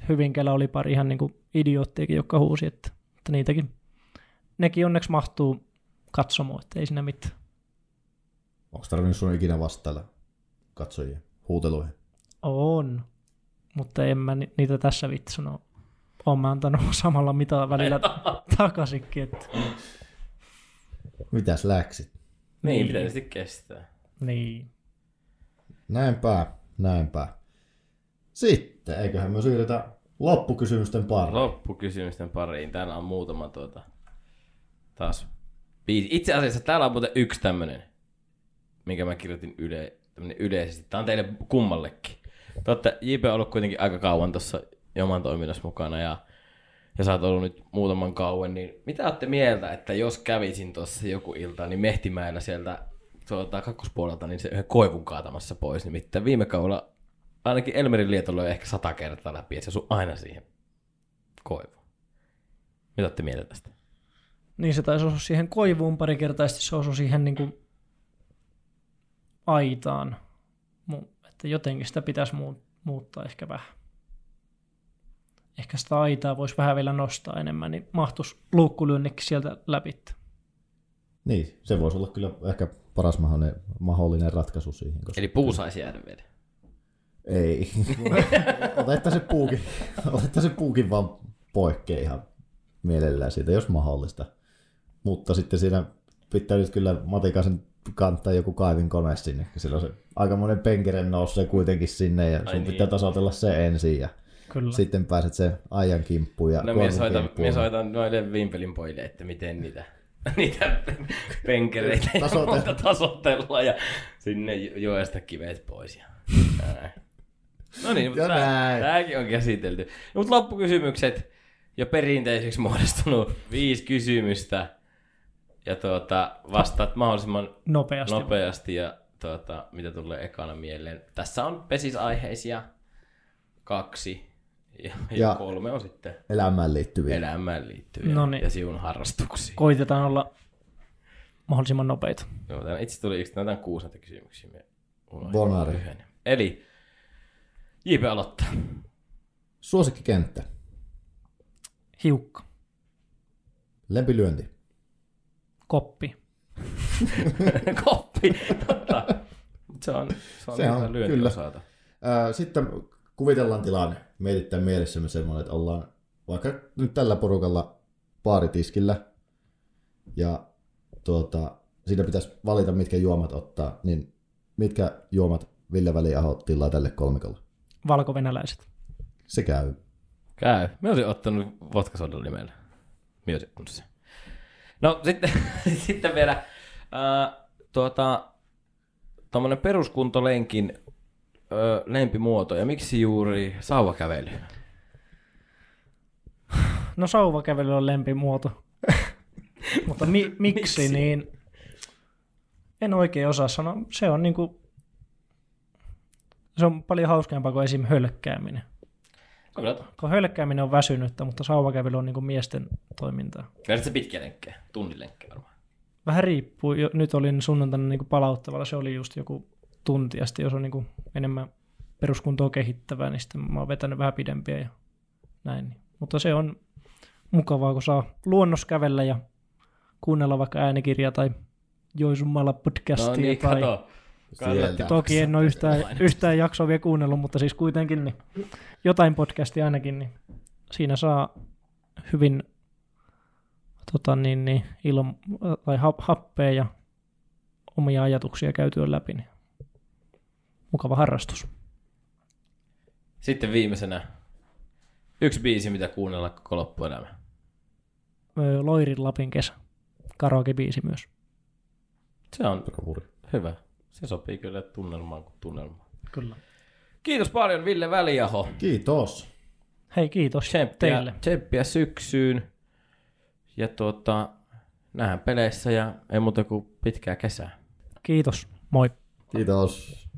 Sitten Hyvinkäällä oli pari ihan niin kuin idioottiakin, jotka huusi, että, että niitäkin, nekin onneksi mahtuu katsomaan, että ei siinä mitään. onko tarvinnut sun ikinä vastailla katsojien huuteluihin? On, mutta en mä ni- niitä tässä vittu sanoa. Olen mä antanut samalla mitalla välillä takaisinkin, että Mitäs läksit? Niin, Niin. pitää tietysti kestää. niin. Näinpä, näinpä. Sitten, eiköhän me siirrytä loppukysymysten pariin. Loppukysymysten pariin. Täällä on muutama tuota, taas biisi. Itse asiassa täällä on muuten yksi tämmönen, minkä mä kirjoitin yle, yleisesti. Tää on teille kummallekin. Te olette, JP on ollut kuitenkin aika kauan tuossa oman toiminnassa mukana ja, ja sä oot ollut nyt muutaman kauan, niin mitä olette mieltä, että jos kävisin tuossa joku ilta, niin Mehtimäellä sieltä tuolta kakkospuolelta, niin se yhden koivun kaatamassa pois. Nimittäin viime kaudella ainakin Elmerin lietolla on ehkä sata kertaa läpi, että se osuu aina siihen koivuun. Mitä olette mieltä tästä? Niin se taisi osua siihen koivuun pari kertaa, ja sitten se osui siihen niin kuin aitaan. Että jotenkin sitä pitäisi muu- muuttaa ehkä vähän. Ehkä sitä aitaa voisi vähän vielä nostaa enemmän, niin mahtuisi luukkulyönnekin sieltä läpi. Niin, se voisi olla kyllä ehkä paras mahdollinen, mahdollinen ratkaisu siihen. Koska... Eli puu saisi jäädä veden. Ei. Otetta se puukin, otetta se puukin vaan poikkea ihan mielellään siitä, jos mahdollista. Mutta sitten siinä pitää nyt kyllä Matikasen kantaa joku kaivin kone sinne, kun silloin se aikamoinen penkere nousee kuitenkin sinne ja sun Ai niin. pitää tasoitella se ensin ja Kyllä. sitten pääset sen ajan kimppuun ja No minä soitan, minä soitan noille vimpelin pojille, että miten niitä, niitä penkereitä ja Tasoitella. muuta tasoitellaan ja sinne jo- joesta kivet pois. Ja. No niin, mutta näin. tääkin on käsitelty. Mutta loppukysymykset jo perinteisiksi muodostunut viisi kysymystä. Ja tuota, vastaat mahdollisimman Nopeasti. nopeasti ja tuota, mitä tulee ekana mieleen. Tässä on pesisaiheisia kaksi ja, ja, Ja- kolme on sitten Elämään liittyviä. elämään liittyviä Noniin. ja siun harrastuksia. Koitetaan olla mahdollisimman nopeita. Joo, itse tuli yksi, näitä kuusi näitä kysymyksiä. Bonari. Eli JP aloittaa. Suosikkikenttä. Hiukka. Lempilyönti. Koppi. Koppi. Totta. Se on, se on, Se on, kyllä. osata. Ää, Sitten kuvitellaan tilanne, mietitään mielessämme semmoinen, että ollaan vaikka nyt tällä porukalla baaritiskillä ja tuota, siinä pitäisi valita, mitkä juomat ottaa, niin mitkä juomat Ville Väliaho tilaa tälle kolmikolle? Valkovenäläiset. Se käy. Käy. Mä olisin ottanut vodkasodalla nimellä. Mä olisin ottanut se. No sitten, sitten vielä, äh, tuota, tommonen peruskuntolenkin ö, lempimuoto ja miksi juuri sauvakävely? No sauvakävely on lempimuoto. Mutta mi- miksi, Miksi? miksi, niin en oikein osaa sanoa. Se on niinku, se on paljon hauskempaa kuin esim. hölkkääminen. Kyllä. Kun hölkkääminen on väsynyttä, mutta sauvakävely on niinku miesten toimintaa. Vedät se pitkiä lenkkejä, tunnin lenkkejä varmaan. Vähän riippuu. Nyt olin sunnuntaina niinku palauttavalla, se oli just joku tunti, ja sitten jos on niinku enemmän peruskuntoa kehittävää, niin sitten mä oon vetänyt vähän pidempiä ja näin. Mutta se on mukavaa, kun saa luonnos kävellä ja kuunnella vaikka äänikirjaa tai Joisummalla podcastia. No niin, tai... kato. Sieltä. Toki en ole yhtään, yhtään jaksoa vielä kuunnellut, mutta siis kuitenkin niin jotain podcastia ainakin, niin siinä saa hyvin tota niin, niin, ilon, tai hap, happea ja omia ajatuksia käytyä läpi. Niin. Mukava harrastus. Sitten viimeisenä yksi biisi, mitä kuunnella koko loppuelämä. Loirin Lapin kesä. Karaoke-biisi myös. Se on hyvä. Se sopii kyllä tunnelmaan kuin tunnelmaan. Kyllä. Kiitos paljon Ville Väliaho. Kiitos. Hei, kiitos Tsemppiä, teille. tsemppiä syksyyn. Ja tuota, nähdään peleissä ja ei muuta kuin pitkää kesää. Kiitos. Moi. Kiitos.